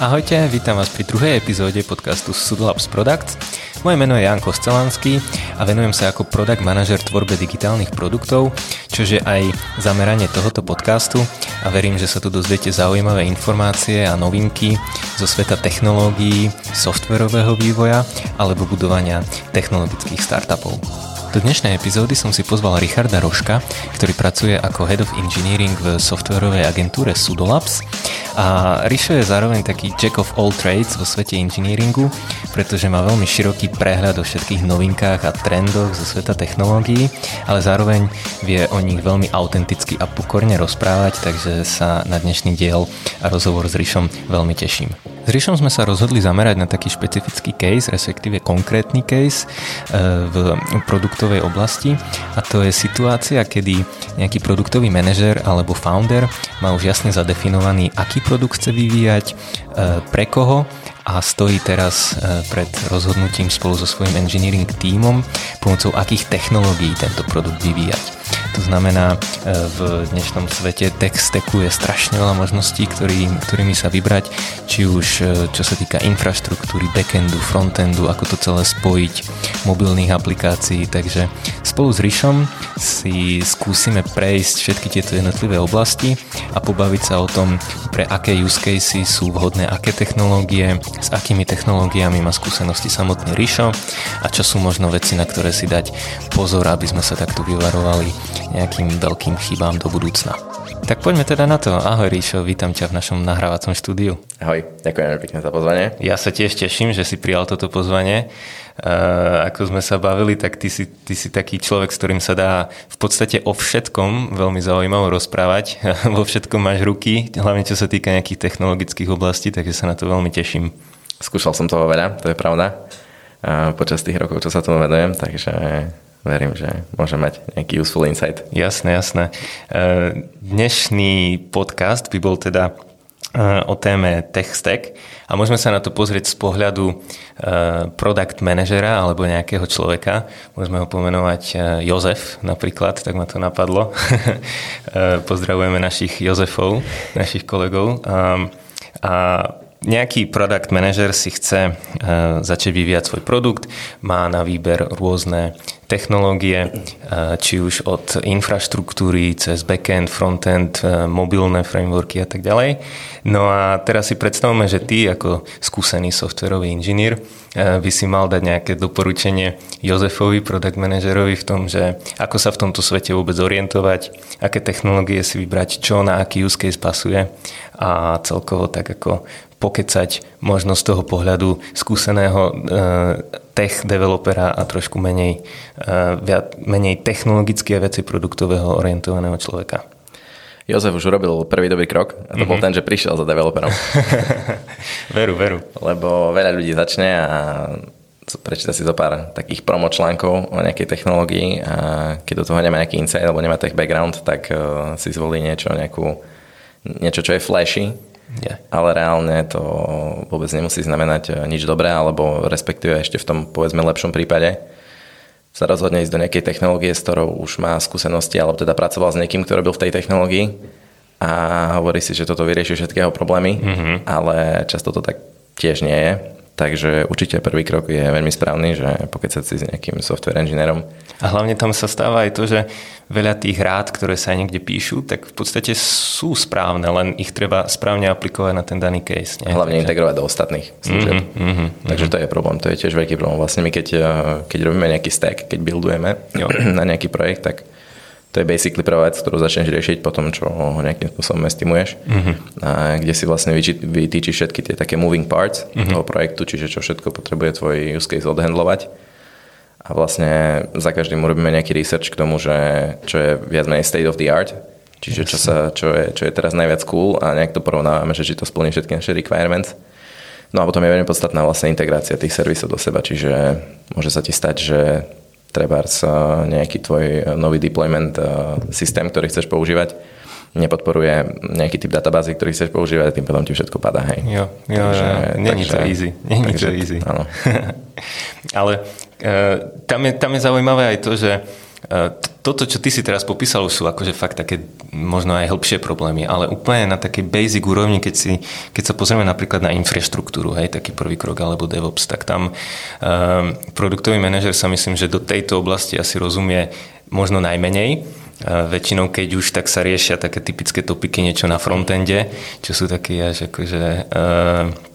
Ahojte, vítam vás pri druhej epizóde podcastu Sudlabs Products. Moje meno je Jan Koscelanský a venujem sa ako product manažer tvorbe digitálnych produktov, čo je aj zameranie tohoto podcastu a verím, že sa tu dozviete zaujímavé informácie a novinky zo sveta technológií, softverového vývoja alebo budovania technologických startupov. Do dnešnej epizódy som si pozval Richarda Roška, ktorý pracuje ako Head of Engineering v softwarovej agentúre Sudolabs a Rišo je zároveň taký jack of all trades vo svete engineeringu, pretože má veľmi široký prehľad o všetkých novinkách a trendoch zo sveta technológií, ale zároveň vie o nich veľmi autenticky a pokorne rozprávať, takže sa na dnešný diel a rozhovor s Rišom veľmi teším. Rišom sme sa rozhodli zamerať na taký špecifický case, respektíve konkrétny case e, v produktovej oblasti a to je situácia, kedy nejaký produktový manažer alebo founder má už jasne zadefinovaný, aký produkt chce vyvíjať, e, pre koho a stojí teraz e, pred rozhodnutím spolu so svojím engineering tímom, pomocou akých technológií tento produkt vyvíjať. To znamená, e, v dnešnom svete tech stacku je strašne veľa možností, ktorý, ktorými sa vybrať, či už e, čo sa týka infraštruktúry, backendu, frontendu, ako to celé spojiť, mobilných aplikácií. Takže spolu s Rišom si skúsime prejsť všetky tieto jednotlivé oblasti a pobaviť sa o tom, pre aké use cases sú vhodné, aké technológie, s akými technológiami má skúsenosti samotný Rišo a čo sú možno veci, na ktoré si dať pozor, aby sme sa takto vyvarovali nejakým veľkým chybám do budúcna. Tak poďme teda na to. Ahoj Ríšo, vítam ťa v našom nahrávacom štúdiu. Ahoj, ďakujem pekne za pozvanie. Ja sa tiež teším, že si prijal toto pozvanie. Uh, ako sme sa bavili, tak ty si, ty si taký človek, s ktorým sa dá v podstate o všetkom veľmi zaujímavo rozprávať. Vo všetkom máš ruky, hlavne čo sa týka nejakých technologických oblastí, takže sa na to veľmi teším. Skúšal som toho veľa, to je pravda. Uh, počas tých rokov, čo sa tomu venujem, takže verím, že môže mať nejaký useful insight. Jasné, jasné. E, dnešný podcast by bol teda e, o téme Tech Stack a môžeme sa na to pozrieť z pohľadu e, product managera alebo nejakého človeka. Môžeme ho pomenovať Jozef napríklad, tak ma to napadlo. Pozdravujeme našich Jozefov, našich kolegov. A nejaký product manager si chce začať vyvíjať svoj produkt, má na výber rôzne technológie, či už od infraštruktúry cez backend, frontend, mobilné frameworky a tak ďalej. No a teraz si predstavme, že ty ako skúsený softwarový inžinier by si mal dať nejaké doporučenie Jozefovi, product managerovi v tom, že ako sa v tomto svete vôbec orientovať, aké technológie si vybrať, čo na aký use case pasuje a celkovo tak ako pokecať možno z toho pohľadu skúseného e, tech developera a trošku menej, e, menej technologické veci produktového orientovaného človeka. Jozef už urobil prvý dobrý krok a to mm-hmm. bol mhm. ten, že prišiel za developerom. veru, veru. Lebo veľa ľudí začne a prečíta si zo pár takých promo článkov o nejakej technológii a keď do toho nemá nejaký insight alebo nemá tech background, tak uh, si zvolí niečo, nejakú, niečo, čo je flashy Yeah. Ale reálne to vôbec nemusí znamenať eh, nič dobré, alebo respektíve ešte v tom povedzme lepšom prípade sa rozhodne ísť do nejakej technológie, s ktorou už má skúsenosti, alebo teda pracoval s niekým, kto robil v tej technológii a hovorí si, že toto vyrieši všetkého problémy, mm-hmm. ale často to tak tiež nie je. Takže určite prvý krok je veľmi správny, že sa si s nejakým software engineerom. A hlavne tam sa stáva aj to, že veľa tých rád, ktoré sa aj niekde píšu, tak v podstate sú správne, len ich treba správne aplikovať na ten daný case. Nie? Hlavne Takže... integrovať do ostatných služieb. Mm-hmm, mm-hmm, Takže to je problém, to je tiež veľký problém. Vlastne my keď, eh, keď robíme nejaký stack, keď buildujeme jo. na nejaký projekt, tak to je basically prvá vec, ktorú začneš riešiť po tom, čo ho nejakým spôsobom estimuješ. Uh-huh. A kde si vlastne vytýčiš všetky tie také moving parts uh-huh. toho projektu, čiže čo všetko potrebuje tvoj use case odhandlovať. A vlastne za každým urobíme nejaký research k tomu, že čo je viac menej state of the art, čiže čo, sa, čo, je, čo je teraz najviac cool a nejak to porovnávame, že či to splní všetky naše requirements. No a potom je veľmi podstatná vlastne integrácia tých servisov do seba, čiže môže sa ti stať, že trebárs nejaký tvoj nový deployment systém, ktorý chceš používať, nepodporuje nejaký typ databázy, ktorý chceš používať, tým potom ti všetko padá, hej. Jo, jo, takže, jo. Není takže, to easy. Není takže, to easy. Áno. Ale uh, tam, je, tam je zaujímavé aj to, že toto, čo ty si teraz popísal, sú akože fakt také možno aj hĺbšie problémy, ale úplne na takej basic úrovni, keď, si, keď sa pozrieme napríklad na infraštruktúru, hej, taký prvý krok, alebo DevOps, tak tam um, produktový manažer sa myslím, že do tejto oblasti asi rozumie možno najmenej, väčšinou, keď už, tak sa riešia také typické topiky, niečo na frontende, čo sú také až akože uh,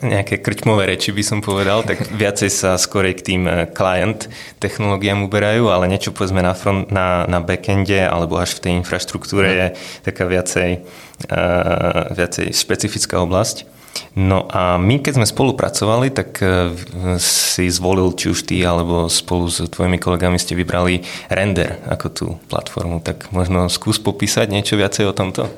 nejaké krčmové reči by som povedal, tak viacej sa skorej k tým eh, client technológiám uberajú, ale niečo povedzme na, front, na, na backende alebo až v tej infraštruktúre je taká viacej, uh, viacej špecifická oblasť. No a my, keď sme spolupracovali, tak uh, si zvolil, či už ty alebo spolu s tvojimi kolegami ste vybrali Render ako tú platformu. Tak možno skús popísať niečo viacej o tomto?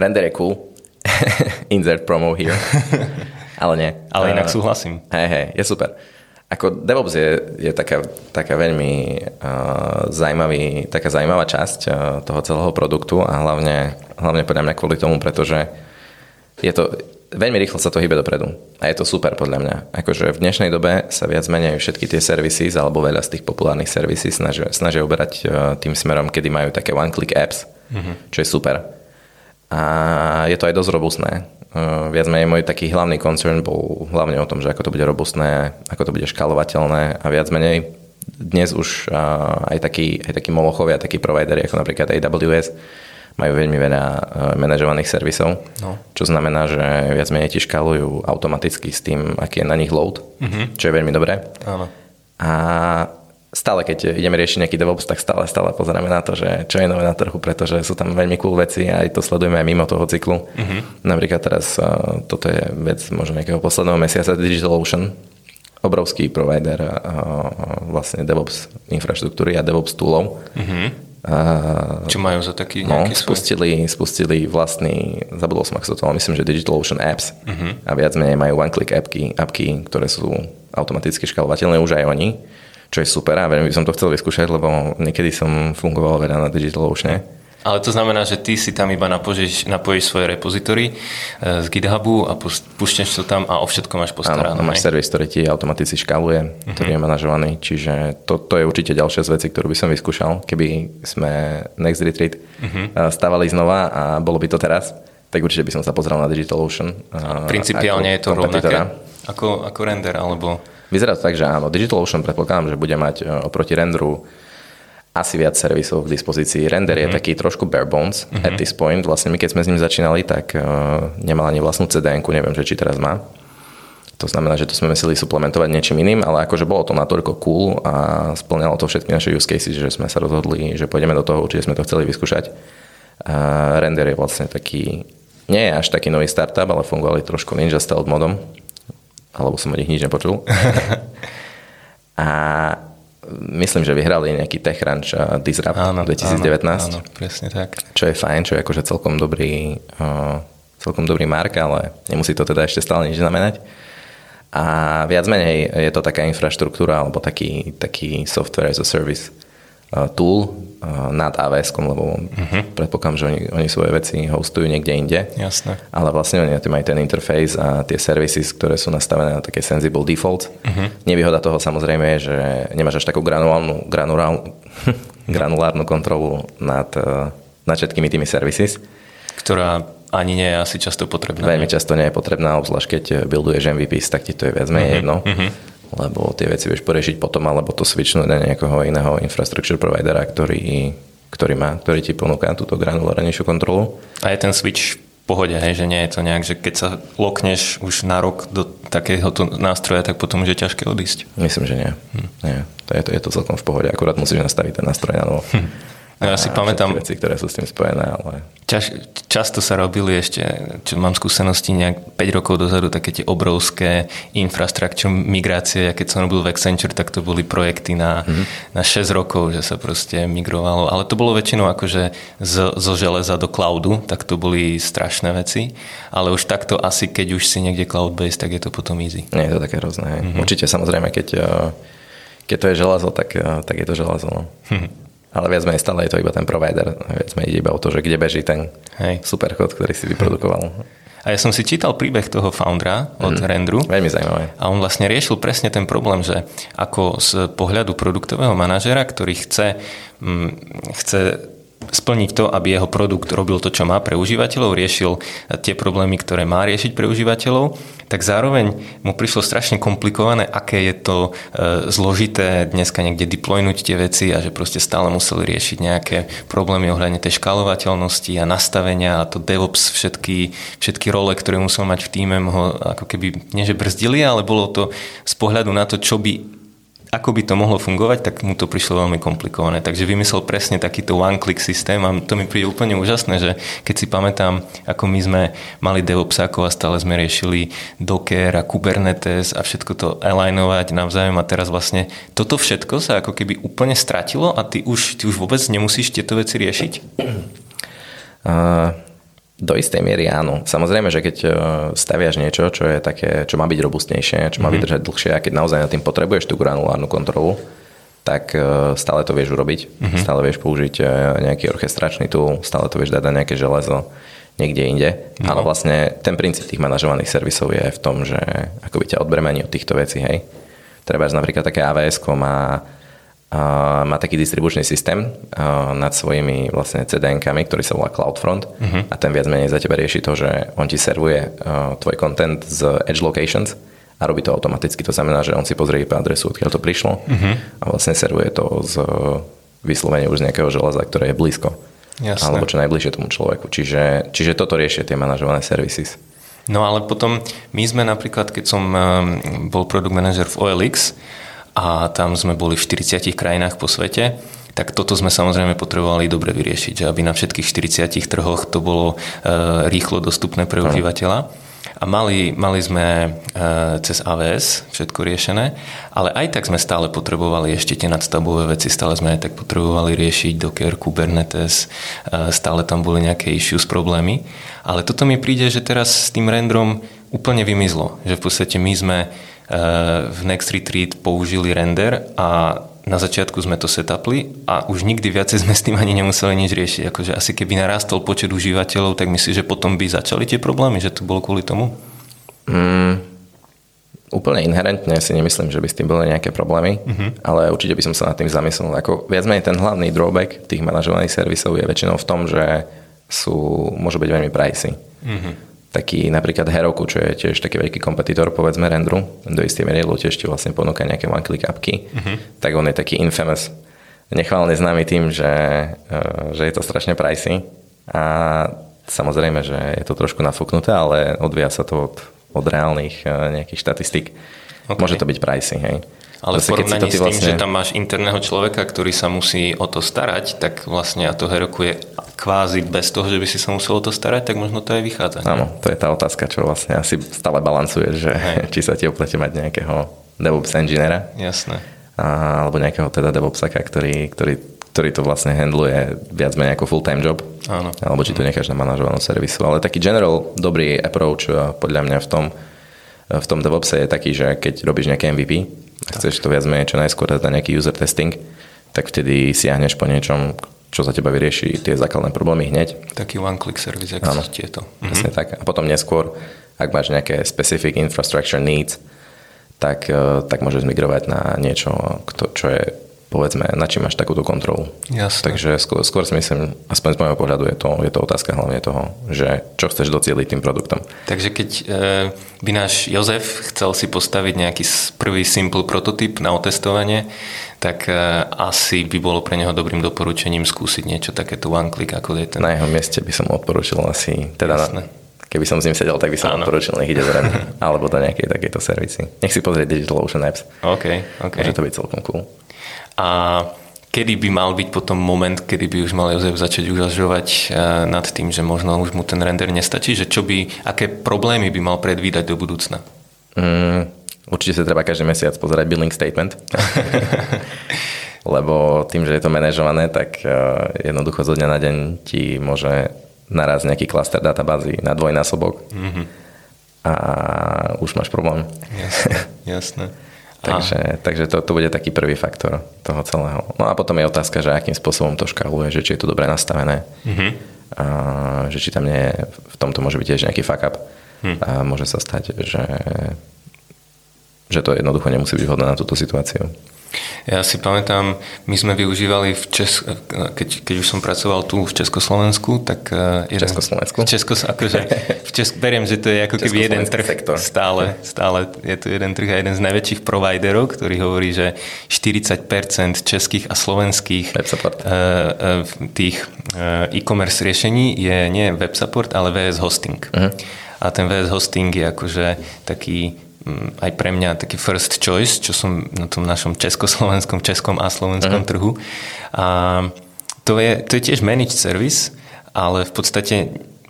Render je cool. Insert promo here. Ale nie. Ale inak súhlasím. Hej, hej, je super. Ako DevOps je, je taká, taká veľmi uh, zaujímavý, taká zaujímavá časť uh, toho celého produktu a hlavne, hlavne podľa mňa kvôli tomu, pretože je to, veľmi rýchlo sa to hýbe dopredu. A je to super podľa mňa. Akože v dnešnej dobe sa viac menej všetky tie services alebo veľa z tých populárnych services snažia, snažia uberať uh, tým smerom, kedy majú také one-click apps, mm-hmm. čo je super. A je to aj dosť robustné. Uh, viac menej môj taký hlavný concern bol hlavne o tom, že ako to bude robustné, ako to bude škálovateľné a viac menej dnes už uh, aj takí, aj takí molochovia, takí providery ako napríklad AWS majú veľmi veľa uh, manažovaných servisov, no. čo znamená, že viac menej ti škálujú automaticky s tým, aký je na nich load, mm-hmm. čo je veľmi dobré. Áno. A stále, keď ideme riešiť nejaký DevOps, tak stále, stále pozeráme na to, že čo je nové na trhu, pretože sú tam veľmi cool veci a aj to sledujeme aj mimo toho cyklu. Uh-huh. Napríklad teraz, uh, toto je vec možno nejakého posledného mesiaca, DigitalOcean, obrovský provider uh, vlastne DevOps infraštruktúry a DevOps toolov. Uh-huh. Uh, Čo majú za taký no, spustili, spustili vlastný, zabudol som, ako sa to myslím, že DigitalOcean Apps uh-huh. a viac menej majú one-click appky, appky, ktoré sú automaticky škalovateľné už aj oni čo je super a veľmi by som to chcel vyskúšať, lebo niekedy som fungoval veľa na DigitalOcean. Ale to znamená, že ty si tam iba napojíš, napojíš svoje repozitory e, z GitHubu a púšťaš to tam a o všetko máš postarané. Áno, máš servis, ktorý ti automaticky škáluje, uh-huh. ktorý je manažovaný, čiže to, to je určite ďalšia z vecí, ktorú by som vyskúšal, keby sme Next Retreat uh-huh. stavali znova a bolo by to teraz, tak určite by som sa pozrel na DigitalOcean. Principiálne je to rovnaké ako, ako render, alebo... Vyzerá to tak, že áno, DigitalOcean predpokladám, že bude mať e, oproti renderu asi viac servisov k dispozícii. Render mm-hmm. je mhm. taký trošku bare bones mm-hmm. at this point. Vlastne my keď sme s ním začínali, tak uh, nemal ani vlastnú cdn neviem, že či teraz má. To znamená, že to sme museli suplementovať niečím iným, ale akože bolo to natoľko cool a splňalo to všetky naše use cases, že sme sa rozhodli, že pôjdeme do toho, určite sme to chceli vyskúšať. Uh, render je vlastne taký, nie je až taký nový startup, ale fungovali trošku Ninja Stealth modom, alebo som o nich nič nepočul. a myslím, že vyhrali nejaký TechCrunch Disrupt áno, 2019. Áno, áno, presne tak. Čo je fajn, čo je akože celkom dobrý, uh, celkom dobrý mark, ale nemusí to teda ešte stále nič znamenať. A viac menej je to taká infraštruktúra alebo taký, taký software as a service tool nad AWS, lebo uh-huh. predpokladám, že oni, oni svoje veci hostujú niekde inde. Jasné. Ale vlastne oni majú ten interface a tie services, ktoré sú nastavené na také sensible default. Uh-huh. Nevýhoda toho samozrejme je, že nemáš až takú granulárnu, granulárnu, granulárnu kontrolu nad, e, nad všetkými tými services. Ktorá ani nie je asi často potrebná. Veľmi často nie je potrebná, obzvlášť keď builduješ MVPs, tak ti to je viac menej uh-huh. jedno. Uh-huh lebo tie veci vieš poriešiť potom, alebo to switchnúť na nejakého iného infrastructure providera, ktorý, ktorý má, ktorý ti ponúka túto granulárnejšiu kontrolu. A je ten switch v pohode, hej, že nie je to nejak, že keď sa lokneš už na rok do takéhoto nástroja, tak potom už je ťažké odísť. Myslím, že nie. Hm. nie. To je, to, je to celkom v pohode, akurát musíš nastaviť ten nástroj na novo. Hm. No, ja si pamätám... veci, ktoré sú s tým spojené, ale... Čas, často sa robili ešte, čo mám skúsenosti nejak 5 rokov dozadu, také tie obrovské infrastruktúry migrácie. Ja keď som robil v Accenture, tak to boli projekty na, mm-hmm. na 6 rokov, že sa proste migrovalo. Ale to bolo väčšinou akože zo, zo železa do cloudu, tak to boli strašné veci. Ale už takto asi, keď už si niekde cloud-based, tak je to potom easy. Nie je to také hrozné. Mm-hmm. Určite samozrejme, keď, keď to je želazo, tak, tak je to želazo. No. Ale viac menej stále je to iba ten provider. Viac menej iba o to, že kde beží ten Hej. superkód, ktorý si vyprodukoval. A ja som si čítal príbeh toho foundera od mm, Rendru. Veľmi zaujímavé. A on vlastne riešil presne ten problém, že ako z pohľadu produktového manažera, ktorý chce, mm, chce splniť to, aby jeho produkt robil to, čo má pre užívateľov, riešil tie problémy, ktoré má riešiť pre užívateľov, tak zároveň mu prišlo strašne komplikované, aké je to e, zložité dneska niekde deploynúť tie veci a že proste stále museli riešiť nejaké problémy ohľadne tej škálovateľnosti a nastavenia a to DevOps, všetky, všetky role, ktoré musel mať v týme, ho ako keby, nie brzdili, ale bolo to z pohľadu na to, čo by ako by to mohlo fungovať, tak mu to prišlo veľmi komplikované. Takže vymyslel presne takýto one-click systém a to mi príde úplne úžasné, že keď si pamätám, ako my sme mali DevOpsákov a stále sme riešili Docker a Kubernetes a všetko to alignovať navzájom a teraz vlastne toto všetko sa ako keby úplne stratilo a ty už, ty už vôbec nemusíš tieto veci riešiť? Uh, do istej miery áno. Samozrejme, že keď e, staviaš niečo, čo je také, čo má byť robustnejšie, čo má mm-hmm. vydržať dlhšie a keď naozaj na tým potrebuješ tú granulárnu kontrolu, tak e, stále to vieš urobiť. Mm-hmm. Stále vieš použiť e, nejaký orchestračný tool, stále to vieš dať na nejaké železo niekde inde. No. Ale vlastne ten princíp tých manažovaných servisov je v tom, že ako by ťa odbremení od týchto vecí, hej. Treba napríklad také AWS má má taký distribučný systém nad svojimi vlastne CDN-kami, ktorý sa volá CloudFront uh-huh. a ten viac menej za teba rieši to, že on ti servuje tvoj content z Edge Locations a robí to automaticky. To znamená, že on si pozrie IP adresu, odkiaľ to prišlo uh-huh. a vlastne servuje to z vyslovene už z nejakého železa, ktoré je blízko. Jasne. Alebo čo najbližšie tomu človeku. Čiže, čiže toto riešia tie manažované services. No ale potom my sme napríklad, keď som bol product manager v OLX, a tam sme boli v 40 krajinách po svete, tak toto sme samozrejme potrebovali dobre vyriešiť, aby na všetkých 40 trhoch to bolo e, rýchlo dostupné pre užívateľa. A mali, mali sme e, cez AWS všetko riešené, ale aj tak sme stále potrebovali ešte tie nadstavbové veci, stále sme aj tak potrebovali riešiť Docker, Kubernetes, e, stále tam boli nejaké issues, problémy. Ale toto mi príde, že teraz s tým rendrom úplne vymizlo, že v podstate my sme v Next Retreat použili render a na začiatku sme to setupli a už nikdy viacej sme s tým ani nemuseli nič riešiť. Akože asi keby narastol počet užívateľov, tak myslíš, že potom by začali tie problémy, že to bolo kvôli tomu? Mm, úplne inherentne si nemyslím, že by s tým boli nejaké problémy, uh-huh. ale určite by som sa nad tým zamyslel. Ako viac menej ten hlavný drawback tých manažovaných servisov je väčšinou v tom, že sú, môžu byť veľmi pricey. Uh-huh taký napríklad Heroku, čo je tiež taký veľký kompetitor povedzme Rendru, do istej miery, lebo tiež ti vlastne ponúka nejaké one-click appky, uh-huh. tak on je taký infamous, nechválne známy tým, že, e, že je to strašne pricey a samozrejme, že je to trošku nafúknuté, ale odvíja sa to od, od reálnych e, nejakých štatistík. Okay. Môže to byť pricey, hej. Ale v porovnaní s tým, vlastne... že tam máš interného človeka, ktorý sa musí o to starať, tak vlastne a to Heroku je kvázi bez toho, že by si sa musel o to starať, tak možno to aj vychádza. Áno, to je tá otázka, čo vlastne asi stále balancuje, že Hej. či sa ti oplete mať nejakého DevOps engineera. Jasné. A, alebo nejakého teda DevOpsaka, ktorý, ktorý, ktorý to vlastne handluje viac menej ako full-time job. Áno. Alebo či to necháš na manažovanú servisu. Ale taký general dobrý approach podľa mňa v tom, v tom DevOpse je taký, že keď robíš nejaké MVP, a chceš to viac menej čo najskôr dať na nejaký user testing, tak vtedy siahneš po niečom, čo za teba vyrieši tie základné problémy hneď. Taký one-click service, ak je to. Presne mm-hmm. tak. A potom neskôr, ak máš nejaké specific infrastructure needs, tak, eh, tak môžeš migrovať na niečo, čo je povedzme, na čím máš takúto kontrolu. Jasne. Takže skôr, skôr si myslím, aspoň z môjho pohľadu je to, je to otázka hlavne toho, že čo chceš docieliť tým produktom. Takže keď e, by náš Jozef chcel si postaviť nejaký prvý simple prototyp na otestovanie, tak e, asi by bolo pre neho dobrým doporučením skúsiť niečo takéto one click, ako je ten. Na jeho mieste by som odporučil asi, teda Jasne. na, keby som s ním sedel, tak by som odporučil, nech ide zrejme, alebo do nejakej takejto servici. Nech si pozrieť Digital Ocean Apps. OK, OK. Môže to byť celkom cool a kedy by mal byť potom moment, kedy by už mal Jozef začať uvažovať eh, nad tým, že možno už mu ten render nestačí, že čo by, aké problémy by mal predvídať do budúcna? Mm, určite sa treba každý mesiac pozerať billing statement. Lebo tým, že je to manažované, tak eh, jednoducho zo dňa na deň ti môže naraz nejaký klaster databázy na dvojnásobok mm-hmm. a už máš problém. Jasné, jasné. Takže, takže to, to bude taký prvý faktor toho celého. No a potom je otázka, že akým spôsobom to škáluje, že či je to dobre nastavené, mm-hmm. a, že či tam nie je, v tomto môže byť tiež nejaký fuck up mm. a môže sa stať, že, že to jednoducho nemusí byť vhodné na túto situáciu. Ja si pamätám, my sme využívali, v Čes- keď, keď už som pracoval tu v Československu, tak... Uh, jeden, Československu? Českos, akože v Česk- beriem, že to je ako keby jeden trh. Sektor. Stále, stále je tu jeden trh a jeden z najväčších providerov, ktorý hovorí, že 40% českých a slovenských uh, uh, tých e-commerce riešení je nie web support, ale VS hosting. Uh-huh. A ten VS hosting je akože taký aj pre mňa taký first choice, čo som na tom našom československom, českom a slovenskom uh-huh. trhu. A to je, to je tiež managed service, ale v podstate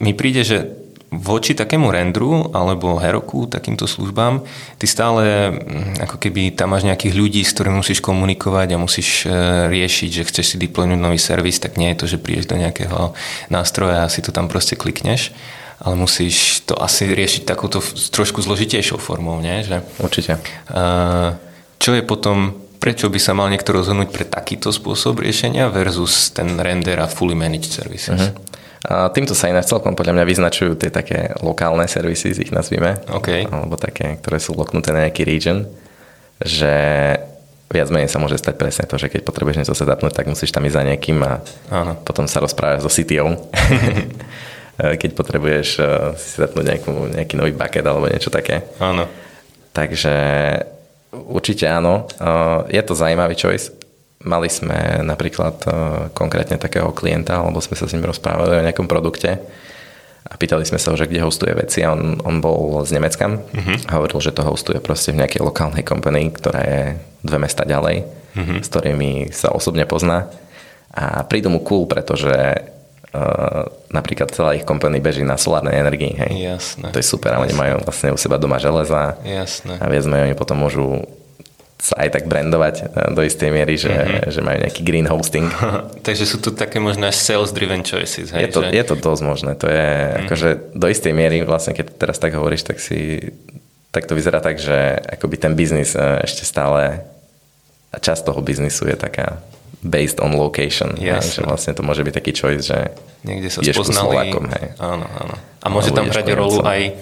mi príde, že voči takému rendru alebo Heroku, takýmto službám, ty stále mm, ako keby tam máš nejakých ľudí, s ktorými musíš komunikovať a musíš e, riešiť, že chceš si deploynúť nový servis, tak nie je to, že prídeš do nejakého nástroja a si to tam proste klikneš ale musíš to asi riešiť takúto trošku zložitejšou formou, nie? Že, Určite. Čo je potom, prečo by sa mal niekto rozhodnúť pre takýto spôsob riešenia versus ten render a fully managed services? Uh-huh. A týmto sa ináč celkom podľa mňa vyznačujú tie také lokálne servisy, ich nazvime. Okay. Alebo také, ktoré sú loknuté na nejaký region. Že viac menej sa môže stať presne to, že keď potrebuješ niečo setupnúť, tak musíš tam ísť za niekým a Áno. potom sa rozprávať so CTO. Eh, keď potrebuješ eh, si zapnúť nejakú, nejaký nový bucket alebo niečo také. Áno. Takže určite áno. Eh, je to zaujímavý choice. Mali sme napríklad konkrétne takého klienta, alebo sme sa s ním rozprávali o nejakom produkte a pýtali sme sa ho, že kde hostuje veci a on, on bol z Nemecka uh-huh. a hovoril, že to hostuje proste v nejakej lokálnej company, ktorá je dve mesta ďalej, uh-huh. s ktorými sa osobne pozná a prídu mu cool, pretože napríklad celá ich kompany beží na solárnej energii. Hej. Jasné. To je super a oni majú vlastne u seba doma železa Jasné. a viac oni potom môžu sa aj tak brandovať uh, do istej miery, že, mm-hmm. že majú nejaký green hosting. Takže sú to také možno až sales-driven choices. Hej, je, to, že... je to dosť možné. To je mm-hmm. akože do istej miery, vlastne keď teraz tak hovoríš, tak si tak to vyzerá tak, že akoby ten biznis uh, ešte stále a časť toho biznisu je taká based on location. Yes. Že vlastne to môže byť taký choice, že Niekde sa spoznali. Slovákom, hej. Áno, áno. A môže tam hrať rolu aj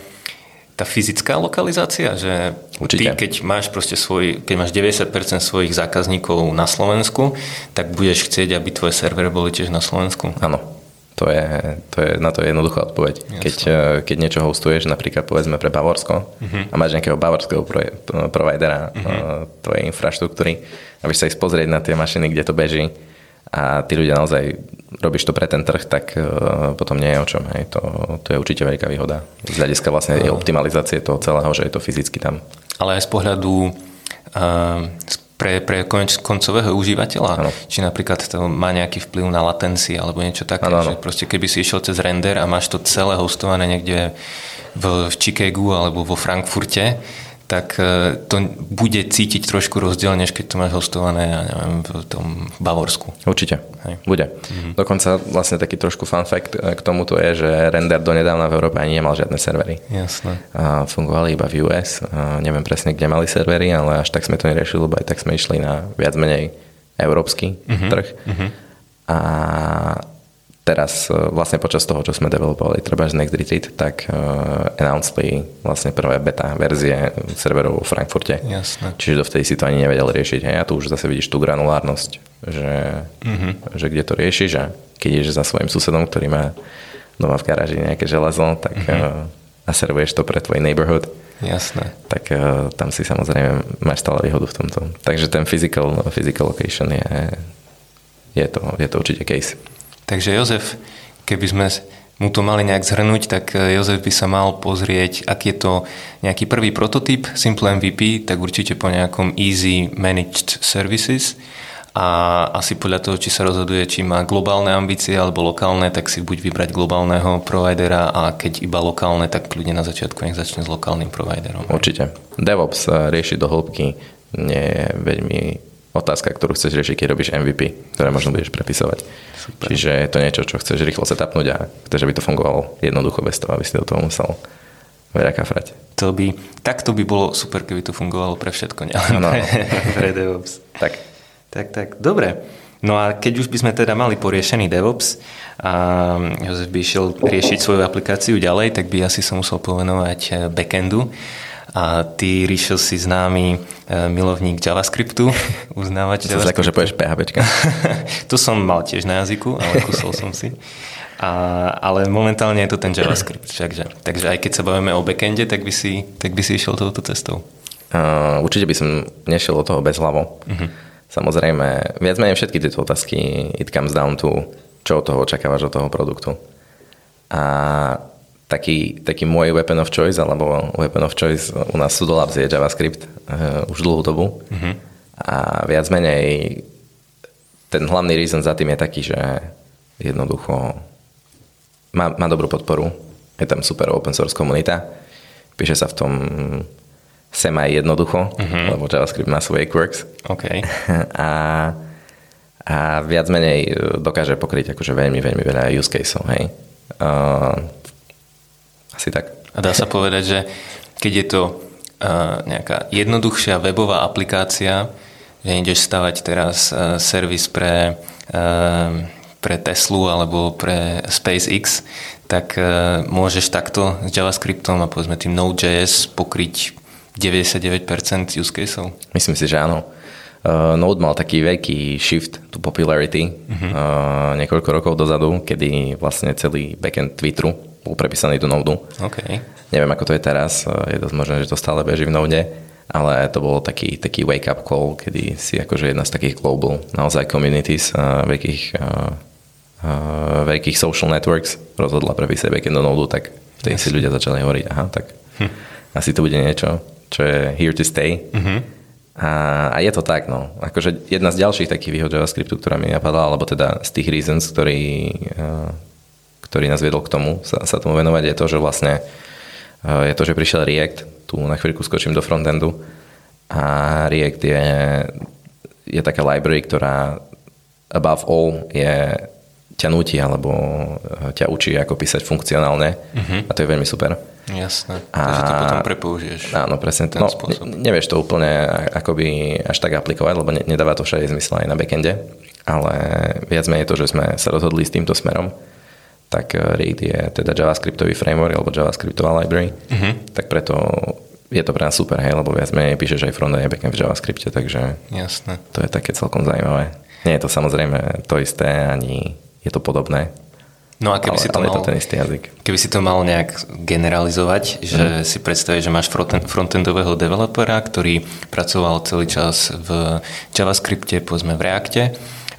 tá fyzická lokalizácia, že Určite. ty, keď máš proste svoj, keď máš 90% svojich zákazníkov na Slovensku, tak budeš chcieť, aby tvoje servery boli tiež na Slovensku? Áno. To je, to je, na to je jednoduchá odpoveď. Keď, eh, keď niečo hostuješ, napríklad povedzme pre Bavorsko uh-huh. a máš nejakého bavorského pro, providera uh-huh. tvojej infraštruktúry a vieš sa ísť pozrieť na tie mašiny, kde to beží a tí ľudia naozaj robíš to pre ten trh, tak uh, potom nie je o čom. Hej. To, to je určite veľká výhoda. Z hľadiska vlastne uh-huh. optimalizácie toho celého, že je to fyzicky tam. Ale aj z pohľadu uh, pre, pre koncového užívateľa. Ano. Či napríklad to má nejaký vplyv na latenci alebo niečo také, ano, ano. že proste keby si išiel cez render a máš to celé hostované niekde v, v Chicagu alebo vo Frankfurte, tak e, to bude cítiť trošku rozdiel, než keď to máš hostované, ja neviem, v tom Bavorsku. Určite, Hej. bude. Mm-hmm. Dokonca vlastne taký trošku fun fact e, k tomuto je, že render donedávna v Európe ani nemal žiadne servery. Jasné. A fungovali iba v US. A neviem presne, kde mali servery, ale až tak sme to neriešili, lebo aj tak sme išli na viac menej európsky mm-hmm. trh. Mm-hmm. A teraz e, vlastne počas toho, čo sme developovali treba z Next Retreat, tak uh, announceli vlastne prvé beta verzie serverov vo Frankfurte. Jasné. Čiže dovtedy si to ani nevedel riešiť. A tu už zase vidíš tú granulárnosť, že, uh-huh. že kde to riešiš a keď ideš za svojim susedom, ktorý má doma v garáži nejaké železo, tak uh-huh. uh, a servuješ to pre tvoj neighborhood. Jasné. Tak uh, tam si samozrejme máš stále výhodu v tomto. Takže ten physical, physical location je, je, to, je to určite case. Takže Jozef, keby sme mu to mali nejak zhrnúť, tak e, Jozef by sa mal pozrieť, aký je to nejaký prvý prototyp Simple MVP, tak určite po nejakom Easy Managed Services a asi podľa toho, či sa rozhoduje, či má globálne ambície alebo lokálne, tak si buď vybrať globálneho providera a keď iba lokálne, tak kľudne na začiatku nech začne s lokálnym providerom. Určite. DevOps rieši do hĺbky nie je veľmi otázka, ktorú chceš riešiť, keď robíš MVP, ktoré možno budeš prepisovať. Super. Čiže je to niečo, čo chceš rýchlo setupnúť a chceš, aby to fungovalo jednoducho bez toho, aby si do toho musel Veľa kafrať. To by, takto by bolo super, keby to fungovalo pre všetko, nielen no. pre, pre DevOps. Tak. Tak, tak, dobre. No a keď už by sme teda mali poriešený DevOps a Jozef by išiel riešiť svoju aplikáciu ďalej, tak by asi som musel povenovať eh, backendu. A ty, Ríšo, si známy eh, milovník JavaScriptu, uznávač to JavaScriptu. že povieš PHP. to som mal tiež na jazyku, ale kusol som si. A, ale momentálne je to ten JavaScript. Takže, takže aj keď sa bavíme o backende, tak by si, tak by si išiel touto cestou. Uh, určite by som nešiel do toho bez hlavo. Uh-huh. Samozrejme, viac menej všetky tieto otázky it comes down to, čo od toho očakávaš od toho produktu. A taký, taký môj weapon of choice, alebo weapon of choice u nás sú Labs je JavaScript uh, už dlhú dobu. Uh-huh. A viac menej ten hlavný reason za tým je taký, že jednoducho má, má dobrú podporu, je tam super open source komunita, píše sa v tom sem aj jednoducho, uh-huh. lebo JavaScript má svoj quirks. Okay. A, a viac menej dokáže pokryť akože veľmi, veľmi veľa use caseov, hej. Uh, asi tak. A dá sa povedať, že keď je to uh, nejaká jednoduchšia webová aplikácia, že ideš stavať teraz uh, servis pre uh, pre Teslu alebo pre SpaceX, tak môžeš takto s JavaScriptom a povedzme tým Node.js pokryť 99% use caseov? Myslím si, že áno. Uh, Node mal taký veľký shift to popularity uh-huh. uh, niekoľko rokov dozadu, kedy vlastne celý backend Twitteru bol prepísaný do Node. Okay. Neviem, ako to je teraz, je dosť možné, že to stále beží v Node, ale to bol taký, taký wake-up call, kedy si akože jedna z takých global naozaj communities uh, veľkých uh, uh, veľkých social networks rozhodla prepísať backend do Node, tak vtedy yes. si ľudia začali hovoriť, aha, tak hm. asi to bude niečo, čo je here to stay. Uh-huh. A, a je to tak, no. Akože jedna z ďalších takých výhod JavaScriptu, ktorá mi napadla, alebo teda z tých reasons, ktorý, uh, ktorý nás viedol k tomu sa, sa tomu venovať, je to, že vlastne uh, je to, že prišiel React, tu na chvíľku skočím do frontendu a React je, je taká library, ktorá above all je ťa nutí alebo eh, ťa učí, ako písať funkcionálne uh-huh. a to je veľmi super. Jasné, a, takže to potom prepoužiješ. Áno, presne. Ten no, spôsob. nevieš to úplne akoby až tak aplikovať, lebo nedáva to všade zmysel aj na backende, ale viac menej to, že sme sa rozhodli s týmto smerom, tak eh, React je teda JavaScriptový framework alebo JavaScriptová library, uh-huh. tak preto je to pre nás super, hej, lebo viac menej píšeš aj frontend aj backend v JavaScripte, takže Jasné. to je také celkom zaujímavé. Nie je to samozrejme to isté, ani je to podobné. No a keby ale, si to ale mal, to ten istý jazyk. Keby si to mal nejak generalizovať, že mm. si predstavíš, že máš frontendového developera, ktorý pracoval celý čas v JavaScripte, povedzme v Reacte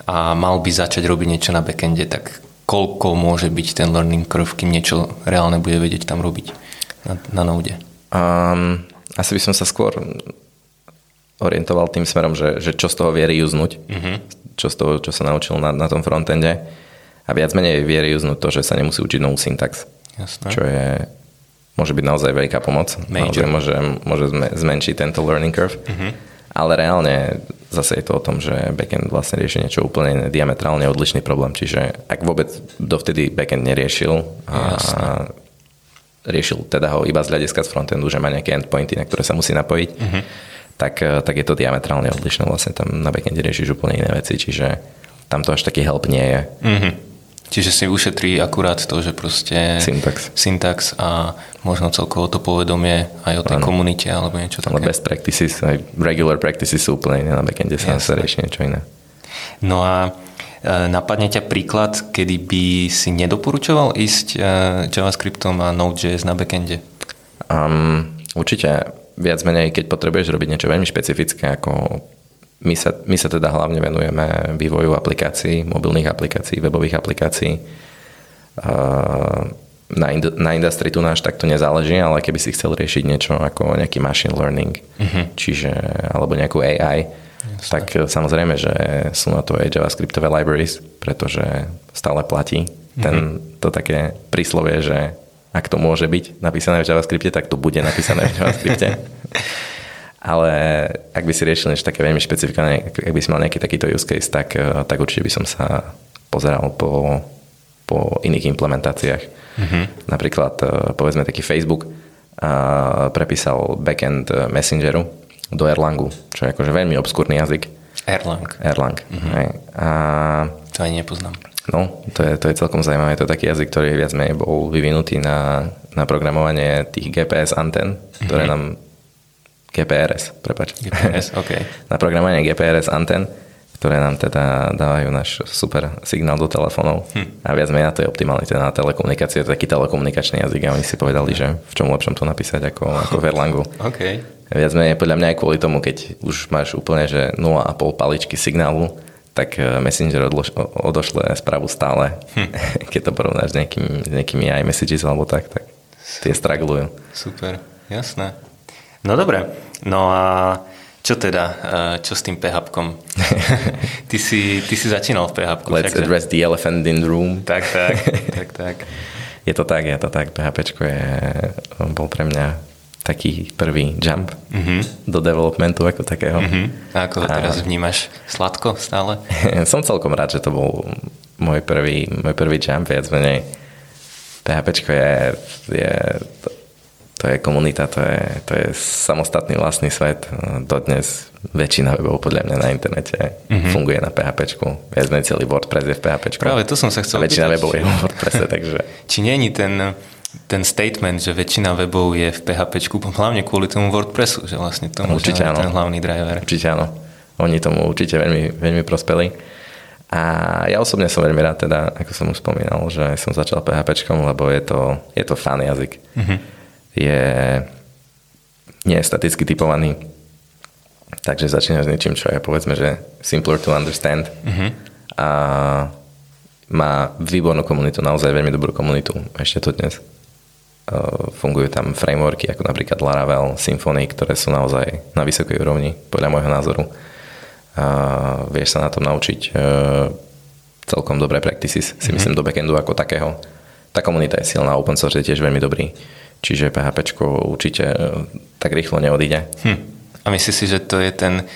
a mal by začať robiť niečo na backende, tak koľko môže byť ten learning curve, kým niečo reálne bude vedieť tam robiť na, na Node? Um, asi by som sa skôr orientoval tým smerom, že, že čo z toho vie reuznúť, mm-hmm. čo z toho, čo sa naučil na, na tom frontende a viac menej vie reuznúť to, že sa nemusí učiť novú syntax. Jasné. Čo je, môže byť naozaj veľká pomoc. Naozaj môže, môže zmenšiť tento learning curve. Mm-hmm. Ale reálne zase je to o tom, že backend vlastne rieši niečo úplne diametrálne odlišný problém. Čiže ak vôbec dovtedy backend neriešil a Jasné. riešil teda ho iba z hľadiska z frontendu, že má nejaké endpointy, na ktoré sa musí napojiť, mm-hmm tak, tak je to diametrálne odlišné. Vlastne tam na backende riešiš úplne iné veci, čiže tam to až taký help nie je. Mm-hmm. Čiže si ušetrí akurát to, že proste syntax, syntax a možno celkovo to povedomie aj o tej ano. komunite alebo niečo také. Ale best practices, aj regular practices sú úplne iné na backende, sa, rieši niečo iné. No a e, napadne ťa príklad, kedy by si nedoporučoval ísť e, JavaScriptom a Node.js na backende? Um, určite viac menej, keď potrebuješ robiť niečo veľmi špecifické, ako my sa, my sa teda hlavne venujeme vývoju aplikácií, mobilných aplikácií, webových aplikácií. Na, ind- na industrii tu náš takto nezáleží, ale keby si chcel riešiť niečo ako nejaký machine learning, uh-huh. čiže, alebo nejakú AI, Jasne. tak samozrejme, že sú na to aj JavaScriptové libraries, pretože stále platí ten, uh-huh. to také príslovie, že ak to môže byť napísané v JavaScripte, tak to bude napísané v JavaScripte. Ale ak by si riešil niečo také veľmi špecifikované, ak by si mal nejaký takýto use case, tak, eh, tak určite by som sa pozeral po, po iných implementáciách. Mm-hmm. Napríklad, eh, povedzme, taký Facebook a prepísal backend Messengeru do Erlangu, čo je akože veľmi obskúrny jazyk. Erlang. Erlang. Mm-hmm. Hej. A... To aj nepoznám. No, to je, to je celkom zaujímavé. To je taký jazyk, ktorý viac menej bol vyvinutý na, na programovanie tých GPS antén, ktoré mm-hmm. nám GPRS, prepač. GPS, OK. na programovanie GPRS antén, ktoré nám teda dávajú náš super signál do telefónov. Hm. A viac menej to je optimálne teda na telekomunikácie, to je taký telekomunikačný jazyk a oni si povedali, že v čom lepšom to napísať ako, ako v Erlangu. OK. Viac menej podľa mňa aj kvôli tomu, keď už máš úplne že 0,5 paličky signálu, tak eh, Messenger odlož, odošle správu stále. Hm. Keď to porovnáš s nejakými, nejakými iMessages alebo tak, tak tie straglujú. Super, jasné. No dobre, no a čo teda, eh, čo s tým PHP? ty, si, ty si začínal v PHP. Let's takže? address the elephant in the room. Tak, tak, tak, tak. Je to tak, je to tak. PHP je, bol pre mňa taký prvý jump mm-hmm. do developmentu ako takého. Mm-hmm. A ako ho teraz a... vnímaš? Sladko stále? som celkom rád, že to bol môj prvý, môj prvý jump, viac menej. PHP je, je to, je komunita, to je, to je samostatný vlastný svet. Dodnes väčšina webov podľa mňa na internete mm-hmm. funguje na PHP. Viac menej celý WordPress je v PHP. Práve to som sa chcel a väčšina pýtať, webov je v WordPresse, takže... Či není ten ten statement, že väčšina webov je v PHP, hlavne kvôli tomu WordPressu, že vlastne tomu určite áno. ten hlavný driver. Určite áno. Oni tomu určite veľmi, veľmi prospeli. A ja osobne som veľmi rád teda, ako som už spomínal, že som začal PHP, lebo je to, je to fan jazyk. Mm-hmm. Je, nie je staticky typovaný, takže začínaš s niečím, čo je povedzme, že simpler to understand. Mm-hmm. A má výbornú komunitu, naozaj veľmi dobrú komunitu, ešte to dnes. Eh, fungujú tam frameworky ako napríklad Laravel, Symfony, ktoré sú naozaj na vysokej úrovni, podľa môjho názoru. A vieš sa na tom naučiť eh, celkom dobré practices, si mm-hmm. myslím, do backendu ako takého. Tá komunita je silná, open source je tiež veľmi dobrý. Čiže PHP určite eh, tak rýchlo neodíde. Hm. A myslíš si, že to je ten